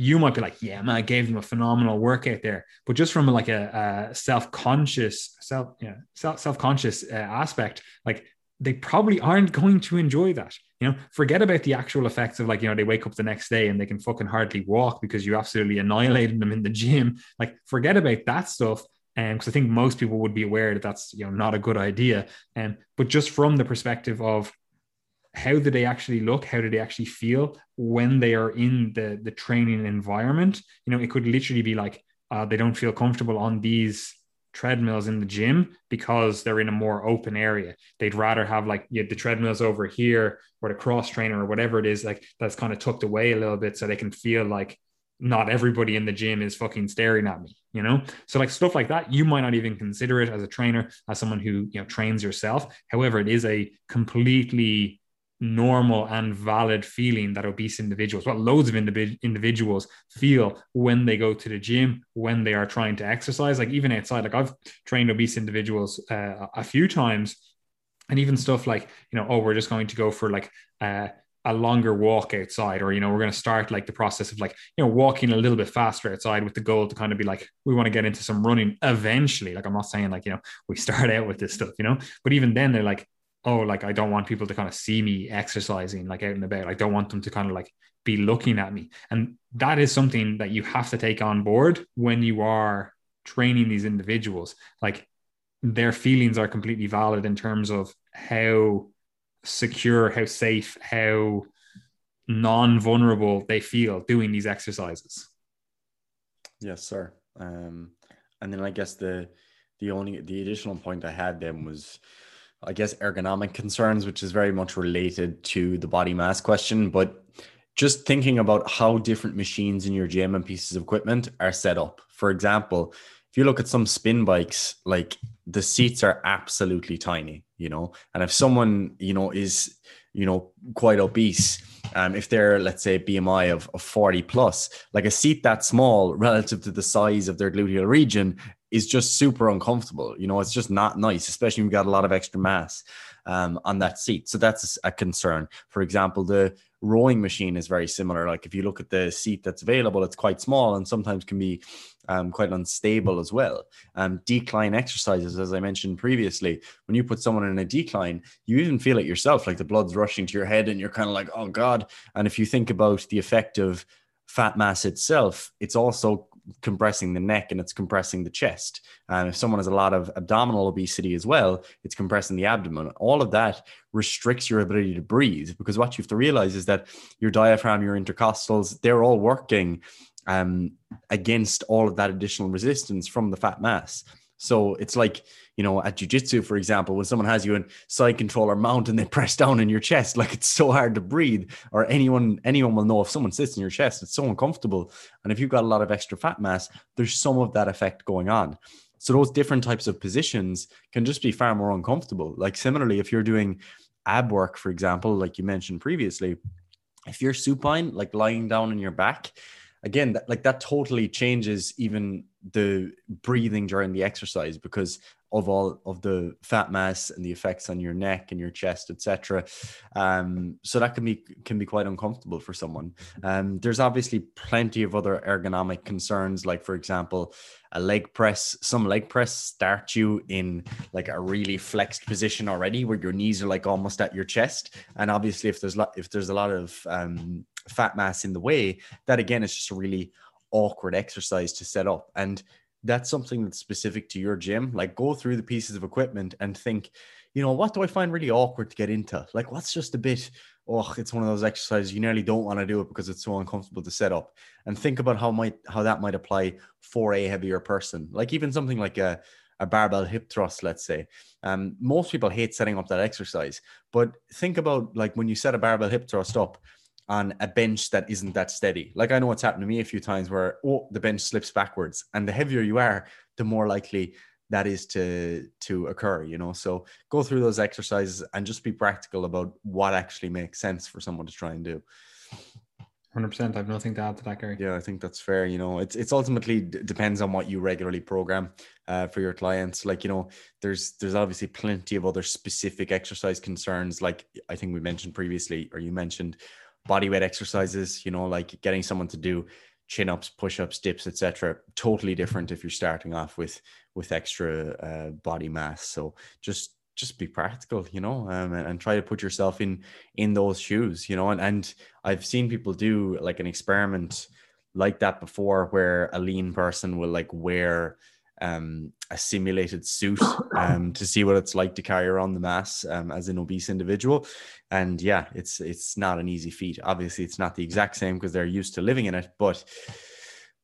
you might be like, yeah, man, I gave them a phenomenal workout there. But just from like a, a self-conscious, self, yeah, self, self-conscious uh, aspect, like they probably aren't going to enjoy that. You know, forget about the actual effects of like, you know, they wake up the next day and they can fucking hardly walk because you absolutely annihilated them in the gym. Like, forget about that stuff. And um, because I think most people would be aware that that's, you know, not a good idea. And, um, but just from the perspective of how do they actually look how do they actually feel when they are in the the training environment you know it could literally be like uh, they don't feel comfortable on these treadmills in the gym because they're in a more open area they'd rather have like yeah, the treadmills over here or the cross trainer or whatever it is like that's kind of tucked away a little bit so they can feel like not everybody in the gym is fucking staring at me, you know? So like stuff like that, you might not even consider it as a trainer, as someone who, you know, trains yourself. However, it is a completely normal and valid feeling that obese individuals, what loads of individ- individuals feel when they go to the gym, when they are trying to exercise, like even outside. Like I've trained obese individuals uh, a few times, and even stuff like, you know, oh, we're just going to go for like, uh, a longer walk outside or you know we're going to start like the process of like you know walking a little bit faster outside with the goal to kind of be like we want to get into some running eventually like i'm not saying like you know we start out with this stuff you know but even then they're like oh, like I don't want people to kind of see me exercising like out and about. I don't want them to kind of like be looking at me. And that is something that you have to take on board when you are training these individuals. Like their feelings are completely valid in terms of how secure, how safe, how non-vulnerable they feel doing these exercises. Yes, sir. Um, and then I guess the the only the additional point I had then was I guess, ergonomic concerns, which is very much related to the body mass question. But just thinking about how different machines in your gym and pieces of equipment are set up. For example, if you look at some spin bikes, like the seats are absolutely tiny, you know, and if someone, you know, is, you know, quite obese, um, if they're, let's say, BMI of, of 40 plus, like a seat that small relative to the size of their gluteal region is just super uncomfortable. You know, it's just not nice, especially when you've got a lot of extra mass um, on that seat. So that's a concern. For example, the rowing machine is very similar. Like if you look at the seat that's available, it's quite small and sometimes can be um, quite unstable as well. Um, decline exercises, as I mentioned previously, when you put someone in a decline, you even feel it yourself, like the blood's rushing to your head and you're kind of like, oh God. And if you think about the effect of fat mass itself, it's also compressing the neck and it's compressing the chest. And if someone has a lot of abdominal obesity as well, it's compressing the abdomen. All of that restricts your ability to breathe because what you have to realize is that your diaphragm, your intercostals, they're all working um, against all of that additional resistance from the fat mass. So it's like, you know, at jujitsu, for example, when someone has you in side control or mount and they press down in your chest, like it's so hard to breathe. Or anyone, anyone will know if someone sits in your chest, it's so uncomfortable. And if you've got a lot of extra fat mass, there's some of that effect going on. So those different types of positions can just be far more uncomfortable. Like similarly, if you're doing ab work, for example, like you mentioned previously, if you're supine, like lying down on your back, again that, like that totally changes even the breathing during the exercise because of all of the fat mass and the effects on your neck and your chest etc um, so that can be can be quite uncomfortable for someone. Um, there's obviously plenty of other ergonomic concerns like for example a leg press. Some leg press start you in like a really flexed position already where your knees are like almost at your chest. And obviously if there's if there's a lot of um, fat mass in the way, that again is just a really awkward exercise to set up. And that's something that's specific to your gym. Like go through the pieces of equipment and think, you know, what do I find really awkward to get into? Like what's just a bit, oh, it's one of those exercises you nearly don't want to do it because it's so uncomfortable to set up. And think about how might how that might apply for a heavier person. Like even something like a a barbell hip thrust, let's say. Um, most people hate setting up that exercise, but think about like when you set a barbell hip thrust up, on a bench that isn't that steady. Like I know what's happened to me a few times where oh the bench slips backwards, and the heavier you are, the more likely that is to to occur. You know, so go through those exercises and just be practical about what actually makes sense for someone to try and do. Hundred percent. I've nothing to add to that, Gary. Yeah, I think that's fair. You know, it's it's ultimately d- depends on what you regularly program uh, for your clients. Like you know, there's there's obviously plenty of other specific exercise concerns. Like I think we mentioned previously, or you mentioned body weight exercises, you know, like getting someone to do chin ups, push ups, dips, etc. Totally different if you're starting off with with extra uh, body mass. So just just be practical, you know, um, and, and, try to put yourself in in those shoes, you know. And and I've seen people do like an experiment like that before, where a lean person will like wear um, a simulated suit um, to see what it's like to carry around the mass um, as an obese individual. And yeah, it's it's not an easy feat. Obviously, it's not the exact same because they're used to living in it, but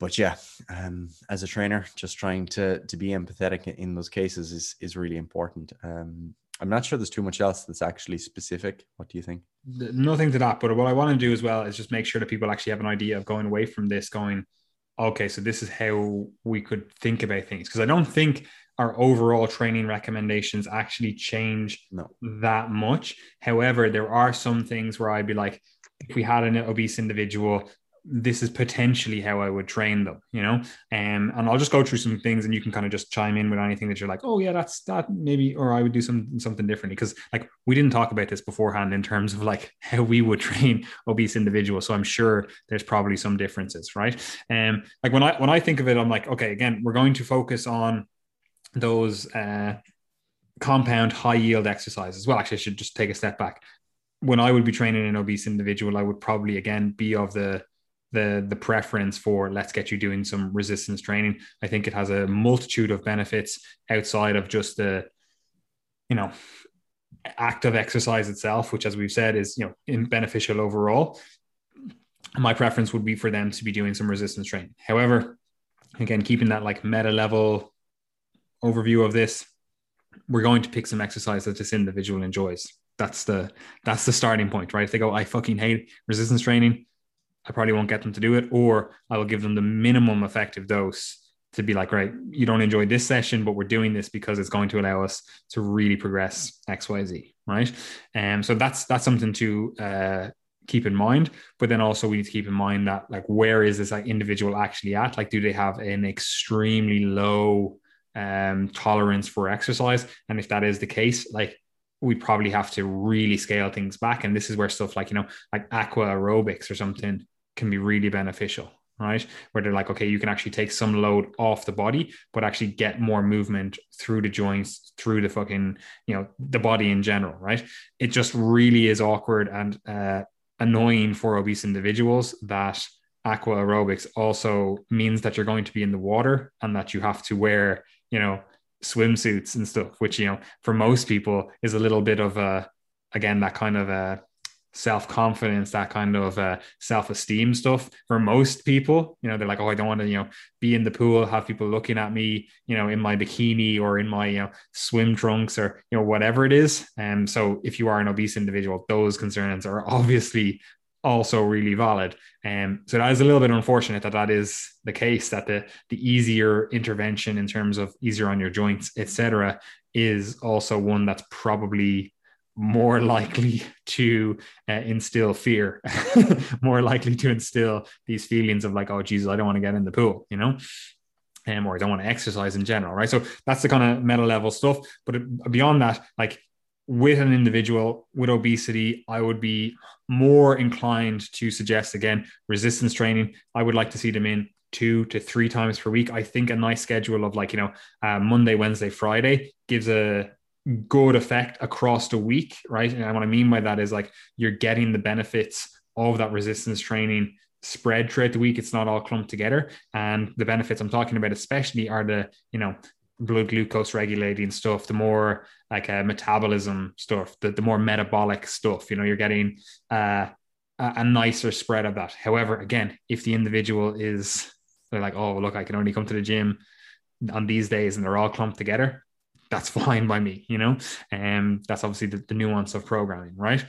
but yeah, um, as a trainer, just trying to to be empathetic in those cases is is really important. Um, I'm not sure there's too much else that's actually specific. What do you think? Nothing to that, but what I want to do as well is just make sure that people actually have an idea of going away from this, going, okay, so this is how we could think about things. Because I don't think our overall training recommendations actually change no. that much. However, there are some things where I'd be like, if we had an obese individual, this is potentially how I would train them, you know? Um, and I'll just go through some things and you can kind of just chime in with anything that you're like, oh yeah, that's that maybe, or I would do some something differently. Cause like we didn't talk about this beforehand in terms of like how we would train obese individuals. So I'm sure there's probably some differences, right? And um, like when I when I think of it, I'm like, okay, again, we're going to focus on those uh compound high yield exercises. Well, actually I should just take a step back. When I would be training an obese individual, I would probably again be of the the the preference for let's get you doing some resistance training. I think it has a multitude of benefits outside of just the you know act of exercise itself, which as we've said is you know beneficial overall. My preference would be for them to be doing some resistance training. However, again, keeping that like meta level overview of this, we're going to pick some exercise that this individual enjoys. That's the that's the starting point, right? If they go, I fucking hate resistance training, I probably won't get them to do it, or I will give them the minimum effective dose to be like, right, you don't enjoy this session, but we're doing this because it's going to allow us to really progress X, Y, Z, right? And um, so that's that's something to uh, keep in mind. But then also we need to keep in mind that like, where is this like individual actually at? Like, do they have an extremely low um, tolerance for exercise? And if that is the case, like we'd probably have to really scale things back. And this is where stuff like, you know, like aqua aerobics or something can be really beneficial, right? Where they're like, okay, you can actually take some load off the body, but actually get more movement through the joints, through the fucking, you know, the body in general, right? It just really is awkward and uh, annoying for obese individuals that aqua aerobics also means that you're going to be in the water and that you have to wear, you know, swimsuits and stuff, which, you know, for most people is a little bit of a, again, that kind of a, self confidence, that kind of uh, self esteem stuff for most people. You know, they're like, oh, I don't want to, you know, be in the pool, have people looking at me, you know, in my bikini or in my, you know, swim trunks or, you know, whatever it is. And um, so if you are an obese individual, those concerns are obviously also really valid. And um, so that is a little bit unfortunate that that is the case that the the easier intervention in terms of easier on your joints, etc., is also one that's probably more likely to uh, instill fear, more likely to instill these feelings of like, oh, Jesus, I don't want to get in the pool, you know? Um, or I don't want to exercise in general, right? So that's the kind of meta level stuff. But beyond that, like with an individual with obesity, I would be more inclined to suggest again resistance training. I would like to see them in two to three times per week. I think a nice schedule of like, you know, uh, Monday, Wednesday, Friday gives a good effect across the week, right? And what I mean by that is like you're getting the benefits of that resistance training spread throughout the week. It's not all clumped together. And the benefits I'm talking about, especially, are the, you know, blood glucose regulating stuff, the more like uh, metabolism stuff, the, the more metabolic stuff, you know, you're getting uh, a, nicer spread of that. However, again, if the individual is, they're like, oh, look, I can only come to the gym on these days and they're all clumped together, that's fine by me, you know? And um, that's obviously the, the nuance of programming, right?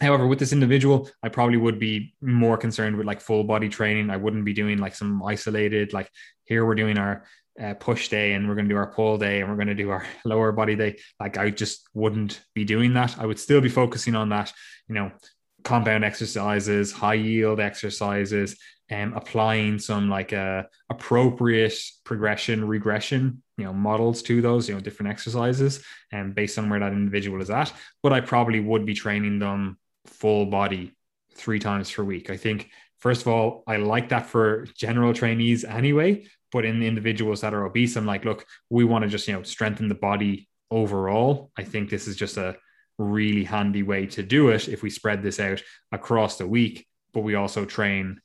However, with this individual, I probably would be more concerned with like full body training. I wouldn't be doing like some isolated, like here we're doing our uh, push day and we're going to do our pull day and we're going to do our lower body day. Like I just wouldn't be doing that. I would still be focusing on that, you know, compound exercises, high yield exercises, um, applying some like uh, appropriate progression regression you know models to those you know different exercises and um, based on where that individual is at but i probably would be training them full body three times per week i think first of all, I like that for general trainees anyway. But in individuals that are obese, I'm like, look, we want to just you know strengthen the body overall. I think this is just a really handy way to do it if we spread this out across the week, but we also train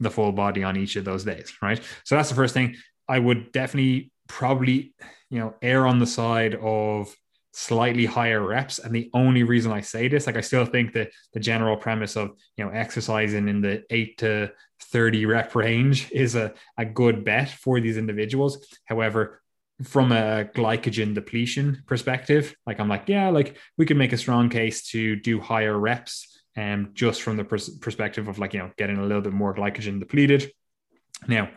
the full body on each of those days, right? So that's the first thing. I would definitely probably, you know, err on the side of slightly higher reps. And the only reason I say this, like I still think that the general premise of, you know, exercising in the eight to 30 rep range is a, a good bet for these individuals. However, from a glycogen depletion perspective, like I'm like, yeah, like we could make a strong case to do higher reps um, just from the pers- perspective of like, you know, getting a little bit more glycogen depleted. Now,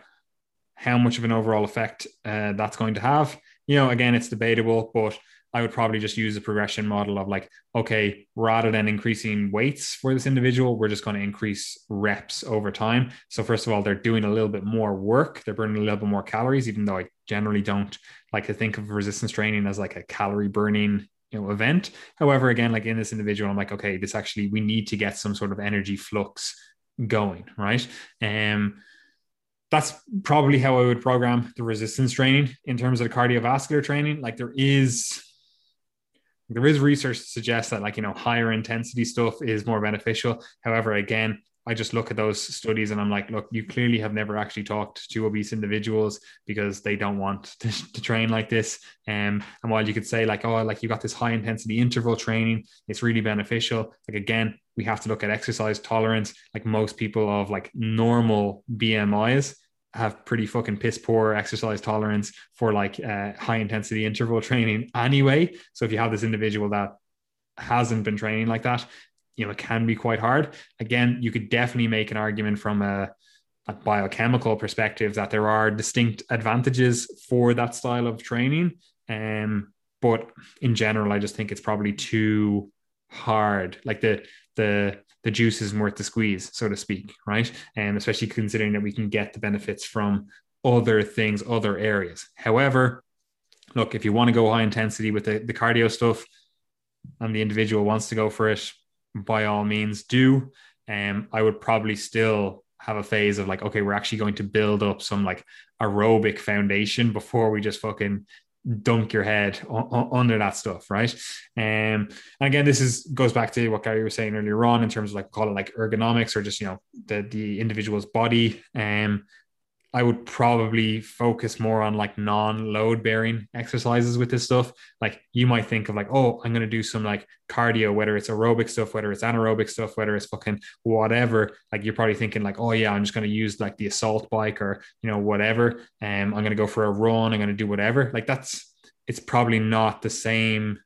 how much of an overall effect uh, that's going to have, you know, again, it's debatable, but I would probably just use a progression model of like, okay, rather than increasing weights for this individual, we're just going to increase reps over time. So, first of all, they're doing a little bit more work, they're burning a little bit more calories, even though I generally don't like to think of resistance training as like a calorie burning you know event. However again like in this individual i'm like okay this actually we need to get some sort of energy flux going right? Um that's probably how i would program the resistance training in terms of the cardiovascular training. Like there is there is research to suggest that like you know higher intensity stuff is more beneficial. However again I just look at those studies and I'm like, look, you clearly have never actually talked to obese individuals because they don't want to, to train like this. Um, and while you could say like, oh, like you got this high intensity interval training, it's really beneficial. Like again, we have to look at exercise tolerance. Like most people of like normal BMIs have pretty fucking piss poor exercise tolerance for like uh, high intensity interval training anyway. So if you have this individual that hasn't been training like that, you know, it can be quite hard. Again, you could definitely make an argument from a, a biochemical perspective that there are distinct advantages for that style of training. Um, but in general, I just think it's probably too hard. Like the the the juice isn't worth the squeeze, so to speak, right? And um, especially considering that we can get the benefits from other things, other areas. However, look, if you want to go high intensity with the, the cardio stuff and the individual wants to go for it, by all means do. Um, I would probably still have a phase of like, okay, we're actually going to build up some like aerobic foundation before we just fucking dunk your head under that stuff, right? Um, and again, this is goes back to what Gary was saying earlier on in terms of like call it like ergonomics or just you know the the individual's body. Um, I would probably focus more on like non-load bearing exercises with this stuff. Like you might think of like, oh, I'm gonna do some like cardio, whether it's aerobic stuff, whether it's anaerobic stuff, whether it's fucking whatever. Like you're probably thinking like, oh yeah, I'm just gonna use like the assault bike or you know whatever. Um, I'm gonna go for a run. I'm gonna do whatever. Like that's it's probably not the same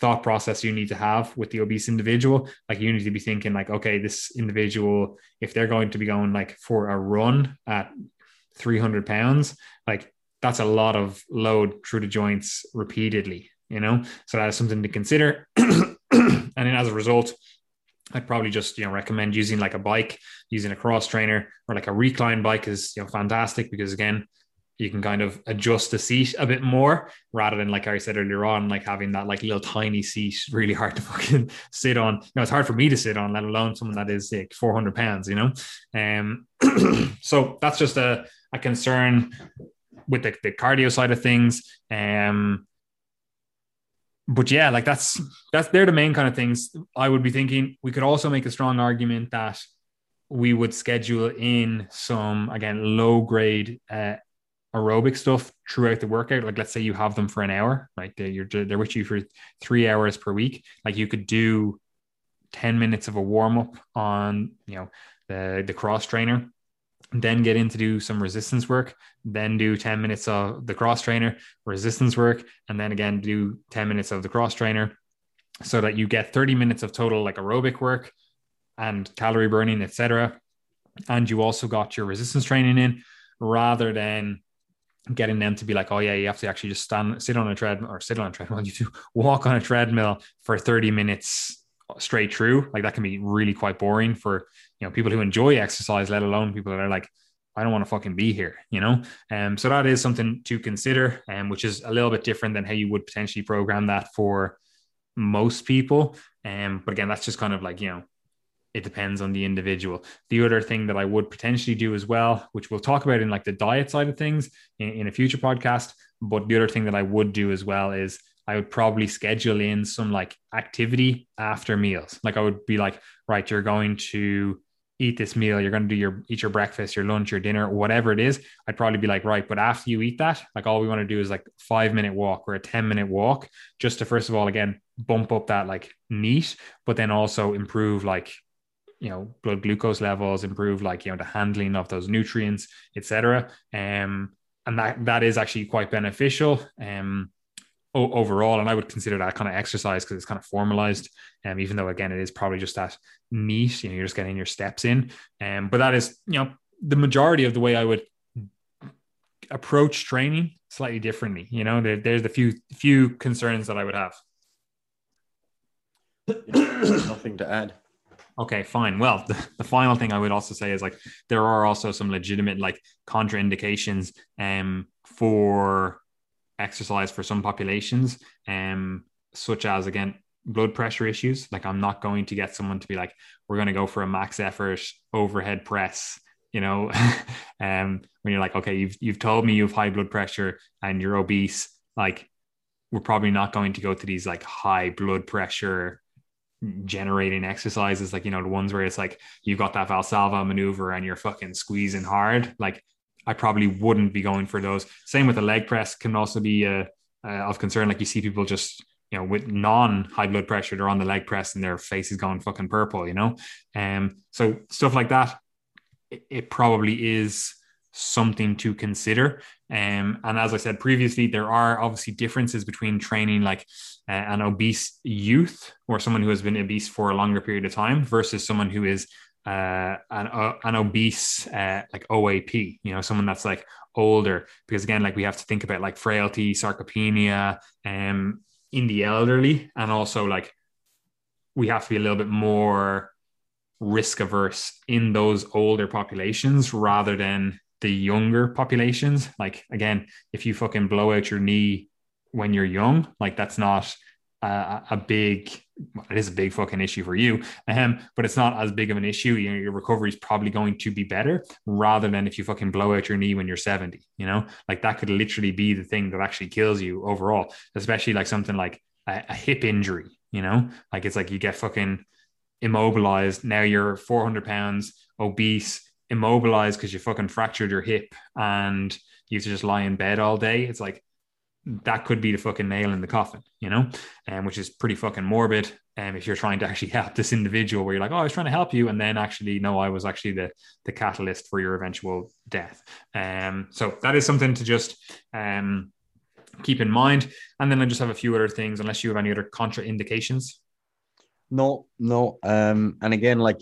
thought process you need to have with the obese individual. Like you need to be thinking like, okay, this individual, if they're going to be going like for a run at 300 pounds, like that's a lot of load through the joints repeatedly, you know? So that is something to consider. and then as a result, I'd probably just you know recommend using like a bike, using a cross trainer or like a recline bike is you know fantastic because again, you can kind of adjust the seat a bit more rather than like I said earlier on, like having that like little tiny seat really hard to fucking sit on. You know, it's hard for me to sit on, let alone someone that is like 400 pounds, you know? Um, so that's just a, a concern with the, the cardio side of things. Um, but yeah, like that's that's they're the main kind of things I would be thinking. We could also make a strong argument that we would schedule in some again low grade uh, aerobic stuff throughout the workout. Like let's say you have them for an hour like they, you're they're with you for three hours per week. Like you could do 10 minutes of a warm-up on you know the the cross trainer then get in to do some resistance work then do 10 minutes of the cross trainer resistance work and then again do 10 minutes of the cross trainer so that you get 30 minutes of total like aerobic work and calorie burning etc and you also got your resistance training in rather than getting them to be like, oh yeah, you have to actually just stand, sit on a treadmill or sit on a treadmill. You do walk on a treadmill for 30 minutes straight through. Like that can be really quite boring for, you know, people who enjoy exercise, let alone people that are like, I don't want to fucking be here, you know? Um, so that is something to consider, um, which is a little bit different than how you would potentially program that for most people. Um, but again, that's just kind of like, you know, it depends on the individual. The other thing that I would potentially do as well, which we'll talk about in like the diet side of things in, in a future podcast, but the other thing that I would do as well is I would probably schedule in some like activity after meals. Like I would be like, right, you're going to eat this meal, you're going to do your eat your breakfast, your lunch, your dinner, whatever it is. I'd probably be like, right, but after you eat that, like all we want to do is like five minute walk or a 10 minute walk, just to first of all, again, bump up that like NEAT, but then also improve like you know blood glucose levels improve like you know the handling of those nutrients etc um and that that is actually quite beneficial um overall. And i would consider that kind of exercise because it's kind of formalized um even though again it is probably just that NEAT you know you're just getting your steps in. Um but that is you know the majority of the way i would approach training slightly differently you know? There, there's the few few concerns that i would have. Nothing to add Okay, fine. Well, the, the, final thing I would also say is like there are also some legitimate like contraindications um for exercise for some populations, um, such as again blood pressure issues. Like I'm not going to get someone to be like, we're going to go for a max effort overhead press. You know, um, when you're like, okay, you've you've told me you have high blood pressure and you're obese, like we're probably not going to go to these like high blood pressure generating exercises, like you know the ones where it's like you've got that Valsalva maneuver and you're fucking squeezing hard. Like I probably wouldn't be going for those. Same with the leg press can also be uh, uh, of concern. Like you see people just you know with non high blood pressure, they're on the leg press and their face is going fucking purple. You know, um, so stuff like that. It, it probably is something to consider. Um, and as I said previously, there are obviously differences between training like uh, an obese youth or someone who has been obese for a longer period of time versus someone who is uh, an, uh, an obese uh, like OAP, you know, someone that's like older. Because again, like we have to think about like frailty, sarcopenia, um, in the elderly, and also like we have to be a little bit more risk averse in those older populations rather than the younger populations. Like again, if you fucking blow out your knee when you're young, like that's not a, a big. It is a big fucking issue for you, um, but it's not as big of an issue. You know, your recovery is probably going to be better rather than if you fucking blow out your knee when you're 70. You know, like that could literally be the thing that actually kills you overall. Especially like something like a, a hip injury. You know, like it's like you get fucking immobilized. Now you're 400 pounds, obese immobilized because you fucking fractured your hip and you have to just lie in bed all day. It's like that could be the fucking nail in the coffin, you know, and um, which is pretty fucking morbid. And um, if you're trying to actually help this individual, where you're like, oh, I was trying to help you, and then actually, no, I was actually the the catalyst for your eventual death. Um, so that is something to just um keep in mind. And then I just have a few other things, unless you have any other contraindications. No, no. Um, and again, like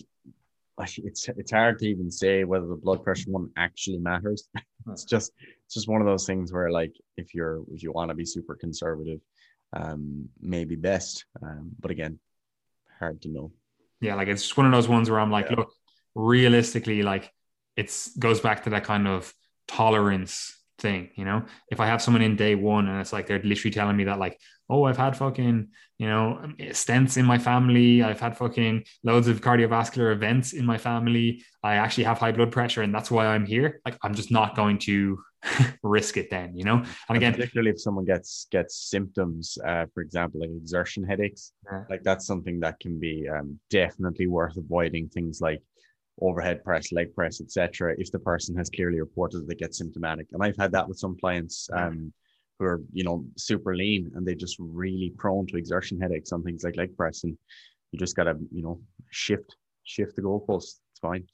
it's it's hard to even say whether the blood pressure one actually matters. it's just it's just one of those things where like if you're if you want to be super conservative, um, maybe best. Um, but again, hard to know. Yeah, like it's just one of those ones where I'm like, yeah. look, realistically, like it's goes back to that kind of tolerance thing, you know. If I have someone in day one and it's like they're literally telling me that like, oh, I've had fucking, you know, stents in my family, I've had fucking loads of cardiovascular events in my family, I actually have high blood pressure, and that's why I'm here. Like, I'm just not going to risk it then, you know. And again, particularly if someone gets gets symptoms, uh, for example, like exertion headaches, yeah. like that's something that can be um, definitely worth avoiding. Things like overhead press, leg press, etc. If the person has clearly reported that they get symptomatic, and I've had that with some clients um, who are you know super lean and they're just really prone to exertion headaches on things like leg press, and you just gotta you know shift shift the goalpost. It's fine.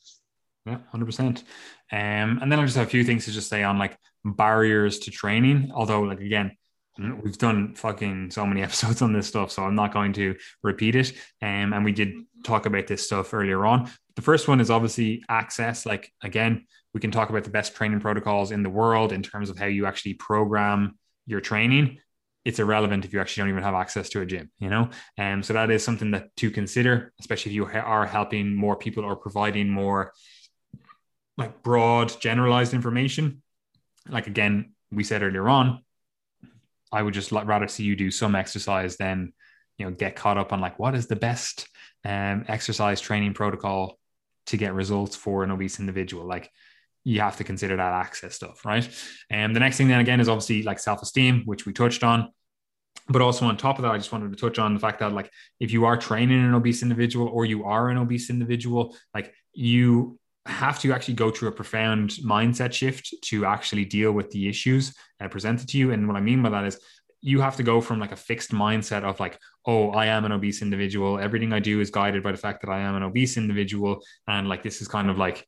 Yeah, hundred percent. Um, and then I just have a few things to just say on like barriers to training. Although, like again, we've done fucking so many episodes on this stuff, so I'm not going to repeat it. Um, and we did talk about this stuff earlier on. The first one is obviously access. Like again, we can talk about the best training protocols in the world in terms of how you actually program your training. It's irrelevant if you actually don't even have access to a gym, you know? And um, so that is something that to consider, especially if you are helping more people or providing more like broad generalized information. Like again, we said earlier on, I would just rather see you do some exercise than you know get caught up on like what is the best um, exercise training protocol to get results for an obese individual. Like you have to consider that access stuff, right? And the next thing then again is obviously like self-esteem, which we touched on. But also on top of that, I just wanted to touch on the fact that like if you are training an obese individual or you are an obese individual, like you have to actually go through a profound mindset shift to actually deal with the issues presented to you. And what I mean by that is you have to go from like a fixed mindset of like, oh, I am an obese individual. Everything I do is guided by the fact that I am an obese individual. And like, this is kind of like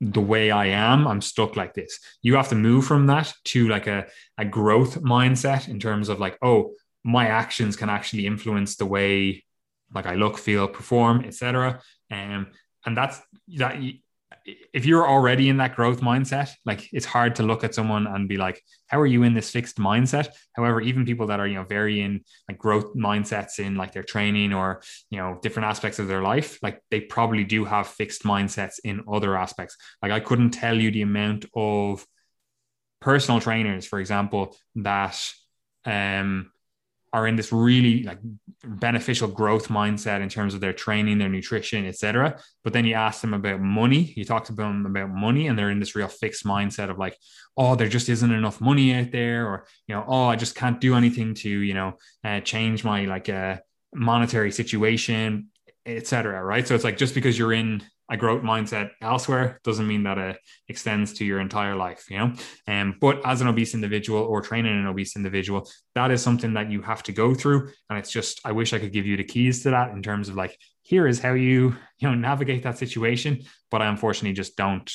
the way I am, I'm stuck like this. You have to move from that to like a, a growth mindset in terms of like, oh, my actions can actually influence the way like I look, feel, perform, etc. Um, and that's that if you're already in that growth mindset, like it's hard to look at someone and be like, how are you in this fixed mindset? However, even people that are, you know, very in like growth mindsets in like their training or, you know, different aspects of their life, like they probably do have fixed mindsets in other aspects. Like I couldn't tell you the amount of personal trainers, for example, that um are in this really like beneficial growth mindset in terms of their training, their nutrition, etc. But then you ask them about money, you talk to them about money, and they're in this real fixed mindset of like, oh, there just isn't enough money out there, or you know, oh, I just can't do anything to you know uh, change my like uh, monetary situation, etc. Right? So it's like just because you're in a growth mindset elsewhere doesn't mean that it extends to your entire life, you know. Um, but as an obese individual or training an obese individual, that is something that you have to go through. And it's just, I wish I could give you the keys to that in terms of like, here is how you, you know, navigate that situation. But I unfortunately just don't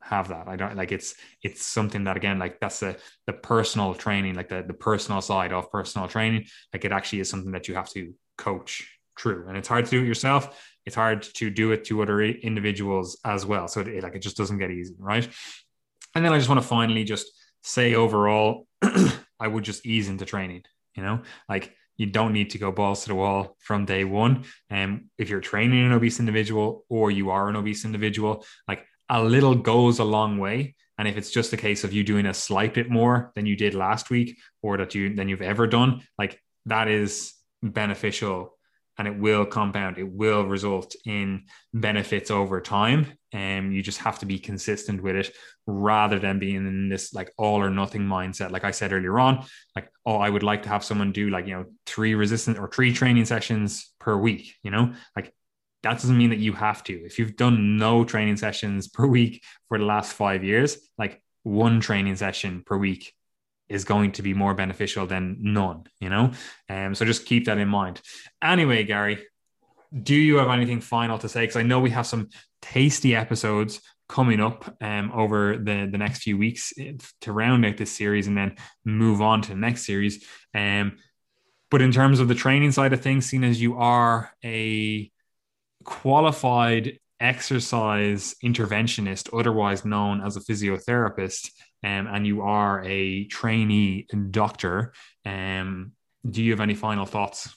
have that. I don't like it's it's something that again, like that's the the personal training, like the, the personal side of personal training. Like it actually is something that you have to coach true. And it's hard to do it yourself it's hard to do it to other individuals as well. So it, like it just doesn't get easy, right? And then I just want to finally just say overall, I would just ease into training. You know, like you don't need to go balls to the wall from day one. And um, if you're training an obese individual or you are an obese individual, like a little goes a long way. And if it's just a case of you doing a slight bit more than you did last week or that you than you've ever done, like that is beneficial and it will compound. It will result in benefits over time. And you just have to be consistent with it rather than being in this like all or nothing mindset. Like I said earlier on, like, oh, I would like to have someone do like, you know, three resistant or three training sessions per week, you know, like that doesn't mean that you have to. If you've done no training sessions per week for the last five years, like one training session per week is going to be more beneficial than none, you know? Um, so just keep that in mind. Anyway, Gary, do you have anything final to say? Because I know we have some tasty episodes coming up um, over the, the next few weeks eh, to round out this series and then move on to the next series. Um, but in terms of the training side of things, seeing as you are a qualified exercise interventionist, otherwise known as a physiotherapist, um, and you are a trainee doctor, um, do you have any final thoughts?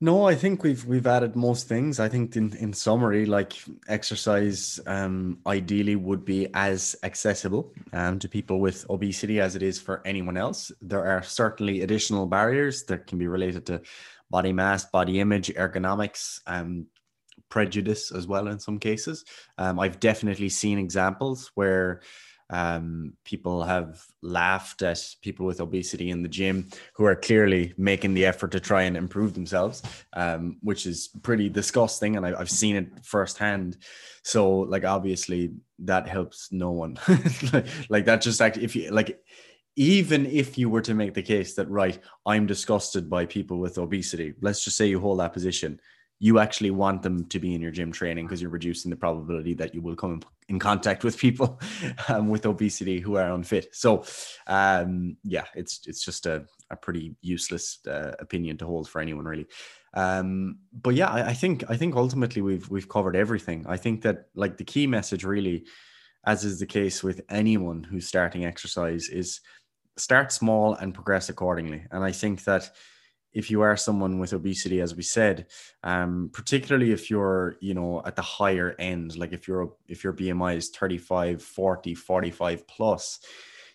No, I think we've we've added most things. I think in, in summary, like exercise um, ideally would be as accessible um, to people with obesity as it is for anyone else. There are certainly additional barriers that can be related to body mass, body image, ergonomics, um, prejudice as well in some cases. Um, I've definitely seen examples where um, people have laughed at people with obesity in the gym who are clearly making the effort to try and improve themselves, um, which is pretty disgusting. And I, have seen it firsthand. So, like, obviously, that helps no one. like, that just actually, if you like, even if you were to make the case that, right, I'm disgusted by people with obesity, let's just say you hold that position you actually want them to be in your gym training because you're reducing the probability that you will come in contact with people um, with obesity who are unfit. So, um, yeah, it's it's just a, a pretty useless uh, opinion to hold for anyone really. Um, but yeah, I, I think I think ultimately we've we've covered everything. I think that like the key message really, as is the case with anyone who's starting exercise, is start small and progress accordingly. And I think that if you are someone with obesity, as we said, um, particularly if you're, you know, at the higher end, like if you're if your BMI is 35, 40, 45 plus,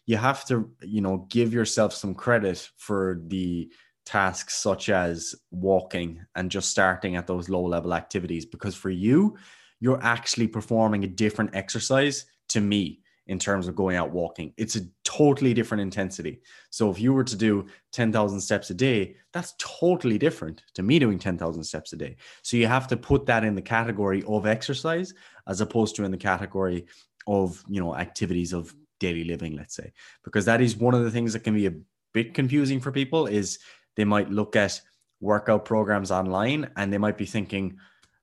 you have to, you know, give yourself some credit for the tasks such as walking and just starting at those low level activities because for you, you're actually performing a different exercise to me in terms of going out walking. It's a totally different intensity. So if you were to do 10,000 steps a day, that's totally different to me doing 10,000 steps a day. So you have to put that in the category of exercise as opposed to in the category of, you know, activities of daily living, let's say, because that is one of the things that can be a bit confusing for people is they might look at workout programs online and they might be thinking,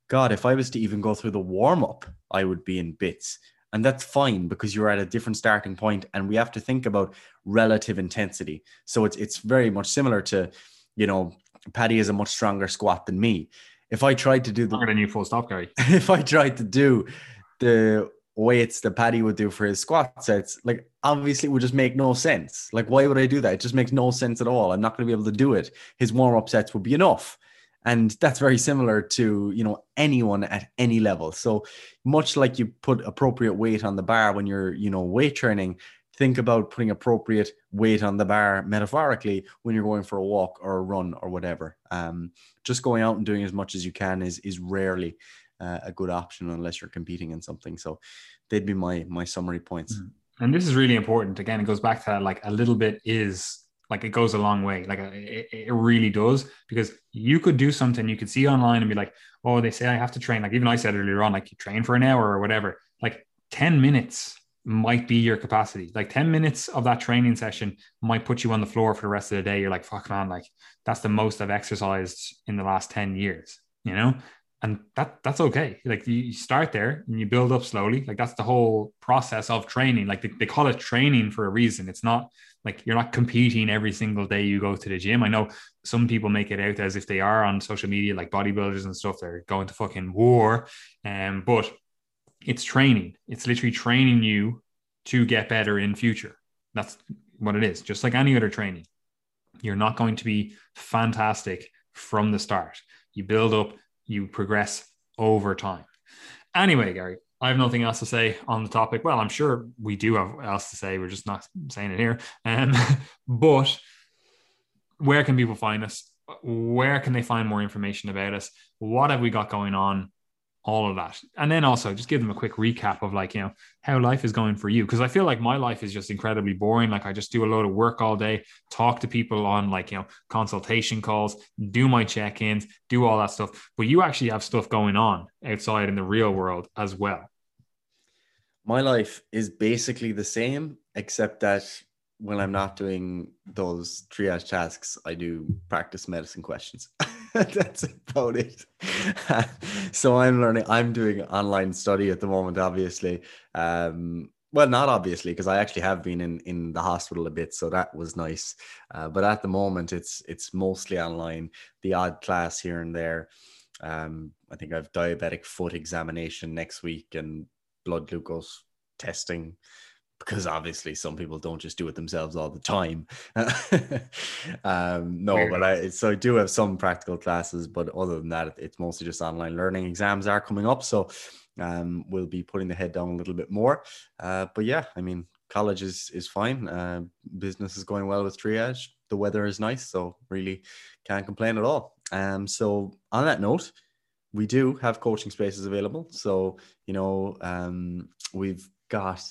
God, if I was to even go through the warm up, I would be in bits. And that's fine because you're at a different starting point and we have to think about relative intensity. So it's it's very much similar to, you know, Paddy is a much stronger squat than me. If I tried to do the than you full stop, Gary. if I tried to do the weights that Paddy would do for his squat sets, like obviously it would just make no sense. Like, why would I do that? It just makes no sense at all. I'm not going to be able to do it. His warm up sets would be enough. And that's very similar to, you know, anyone at any level. So much like you put appropriate weight on the bar when you're, you know, weight training, think about putting appropriate weight on the bar metaphorically when you're going for a walk or a run or whatever. Um, just going out and doing as much as you can is is rarely uh, a good option unless you're competing in something. So they'd be my my summary points. Mm. And this is really important. Again, it goes back to like a little bit is like it goes a long way. Like uh, it, it really does because you could do something you could see online and be like, oh, they say I have to train. Like even I said earlier on, like you train for an hour or whatever. Like 10 minutes might be your capacity. Like 10 minutes of that training session might put you on the floor for the rest of the day. You're like, fuck man, like that's the most I've exercised in the last 10 years, you know? And that that's okay. Like you start there and you build up slowly. Like that's the whole process of training. Like they, they, call it training for a reason. It's not like you're not competing every single day you go to the gym. I know some people make it out as if they are on social media like bodybuilders and stuff. They're going to fucking war. Um but it's training. It's literally training you to get better in future. That's what it is. Just like any other training you're not going to be fantastic from the start. You build up you progress over time. Anyway, Gary, I have nothing else to say on the topic. Well, I'm sure we do have else to say. We're just not saying it here. Um, but where can people find us? Where can they find more information about us? What have we got going on? All of that. And then also just give them a quick recap of like, you know, how life is going for you. Cause I feel like my life is just incredibly boring. Like I just do a load of work all day, talk to people on like, you know, consultation calls, do my check ins, do all that stuff. But you actually have stuff going on outside in the real world as well. My life is basically the same, except that when I'm not doing those triage tasks, I do practice medicine questions. That's about it. so I'm learning, I'm doing online study at the moment, obviously. Um, well, not obviously, because I actually have been in, in the hospital a bit, so that was nice. Uh, but at the moment, it's it's mostly online. The odd class here and there. Um, I think I've diabetic foot examination next week and blood glucose testing because obviously some people don't just do it themselves all the time. um, no, but I so I do have some practical classes, but other than that, it's mostly just online learning. Exams are coming up, so um, we'll be putting the head down a little bit more. Uh, but yeah, I mean, college is is fine. Uh, business is going well with triage. The weather is nice, so really can't complain at all. Um, so on that note, we do have coaching spaces available. So you know, um, we've got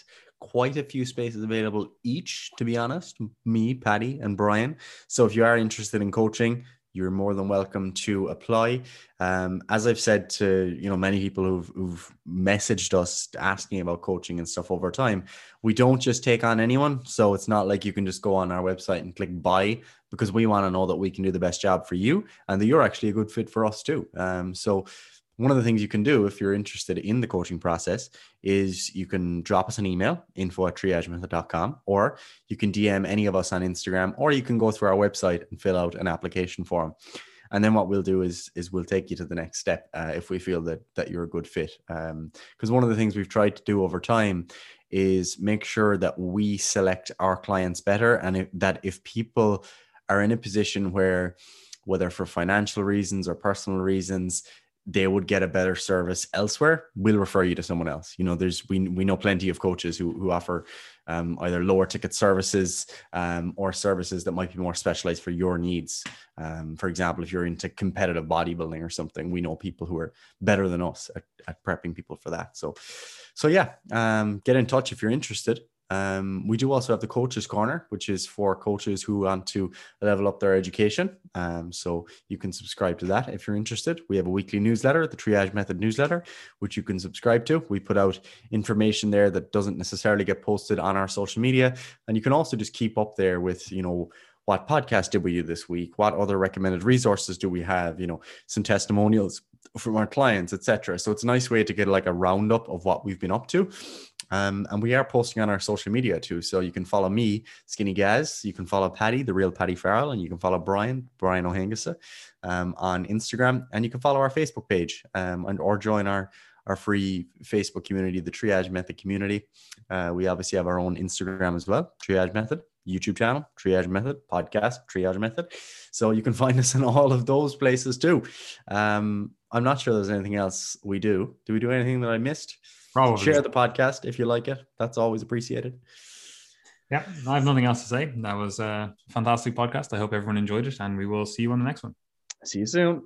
quite a few spaces available each, to be honest, me, Paddy, and Brian. So if you are interested in coaching, you're more than welcome to apply. Um, as I've said to you know many people who've, who've messaged us asking about coaching and stuff over time, we don't just take on anyone. So it's not like you can just go on our website and click buy because we want to know that we can do the best job for you and that you're actually a good fit for us too. Um, so one of the things you can do if you're interested in the coaching process is you can drop us an email info at triagemethod.com or you can dm any of us on instagram or you can go through our website and fill out an application form. And then what we'll do is is we'll take you to the next step uh, if we feel that that you're a good fit. Because um, one of the things we've tried to do over time is make sure that we select our clients better and if, that if people are in a position where whether for financial reasons or personal reasons they would get a better service elsewhere, we'll refer you to someone else. You know, there's we we know plenty of coaches who who offer um, either lower ticket services um, or services that might be more specialized for your needs. Um, for example, if you're into competitive bodybuilding or something, we know people who are better than us at, at prepping people for that. So, so yeah, um, get in touch if you're interested. Um, we do also have the coaches corner, which is for coaches who want to level up their education. Um, so you can subscribe to that if you're interested. We have a weekly newsletter, the Triage Method newsletter, which you can subscribe to. We put out information there that doesn't necessarily get posted on our social media, and you can also just keep up there with you know what podcast did we do this week what other recommended resources do we have you know some testimonials from our clients etc so it's a nice way to get like a roundup of what we've been up to um, and we are posting on our social media too. So you can follow me, Skinny Gaz. You can follow Paddy, the real Paddy Farrell, and you can follow Brian, Brian O'Hengisa, um, on Instagram. And you can follow our Facebook page um, and or join our our free Facebook community, the Triage Method community. Uh, we obviously have our own Instagram as well, Triage Method, YouTube channel, Triage Method, podcast, Triage Method. So you can find us in all of those places too. Um, I'm not sure there's anything else we do. Do we do anything that I missed? Probably. Share the podcast if you like it. That's always appreciated. Yeah, I have nothing else to say. That was a fantastic podcast. I hope everyone enjoyed it, and we will see you on the next one. See you soon.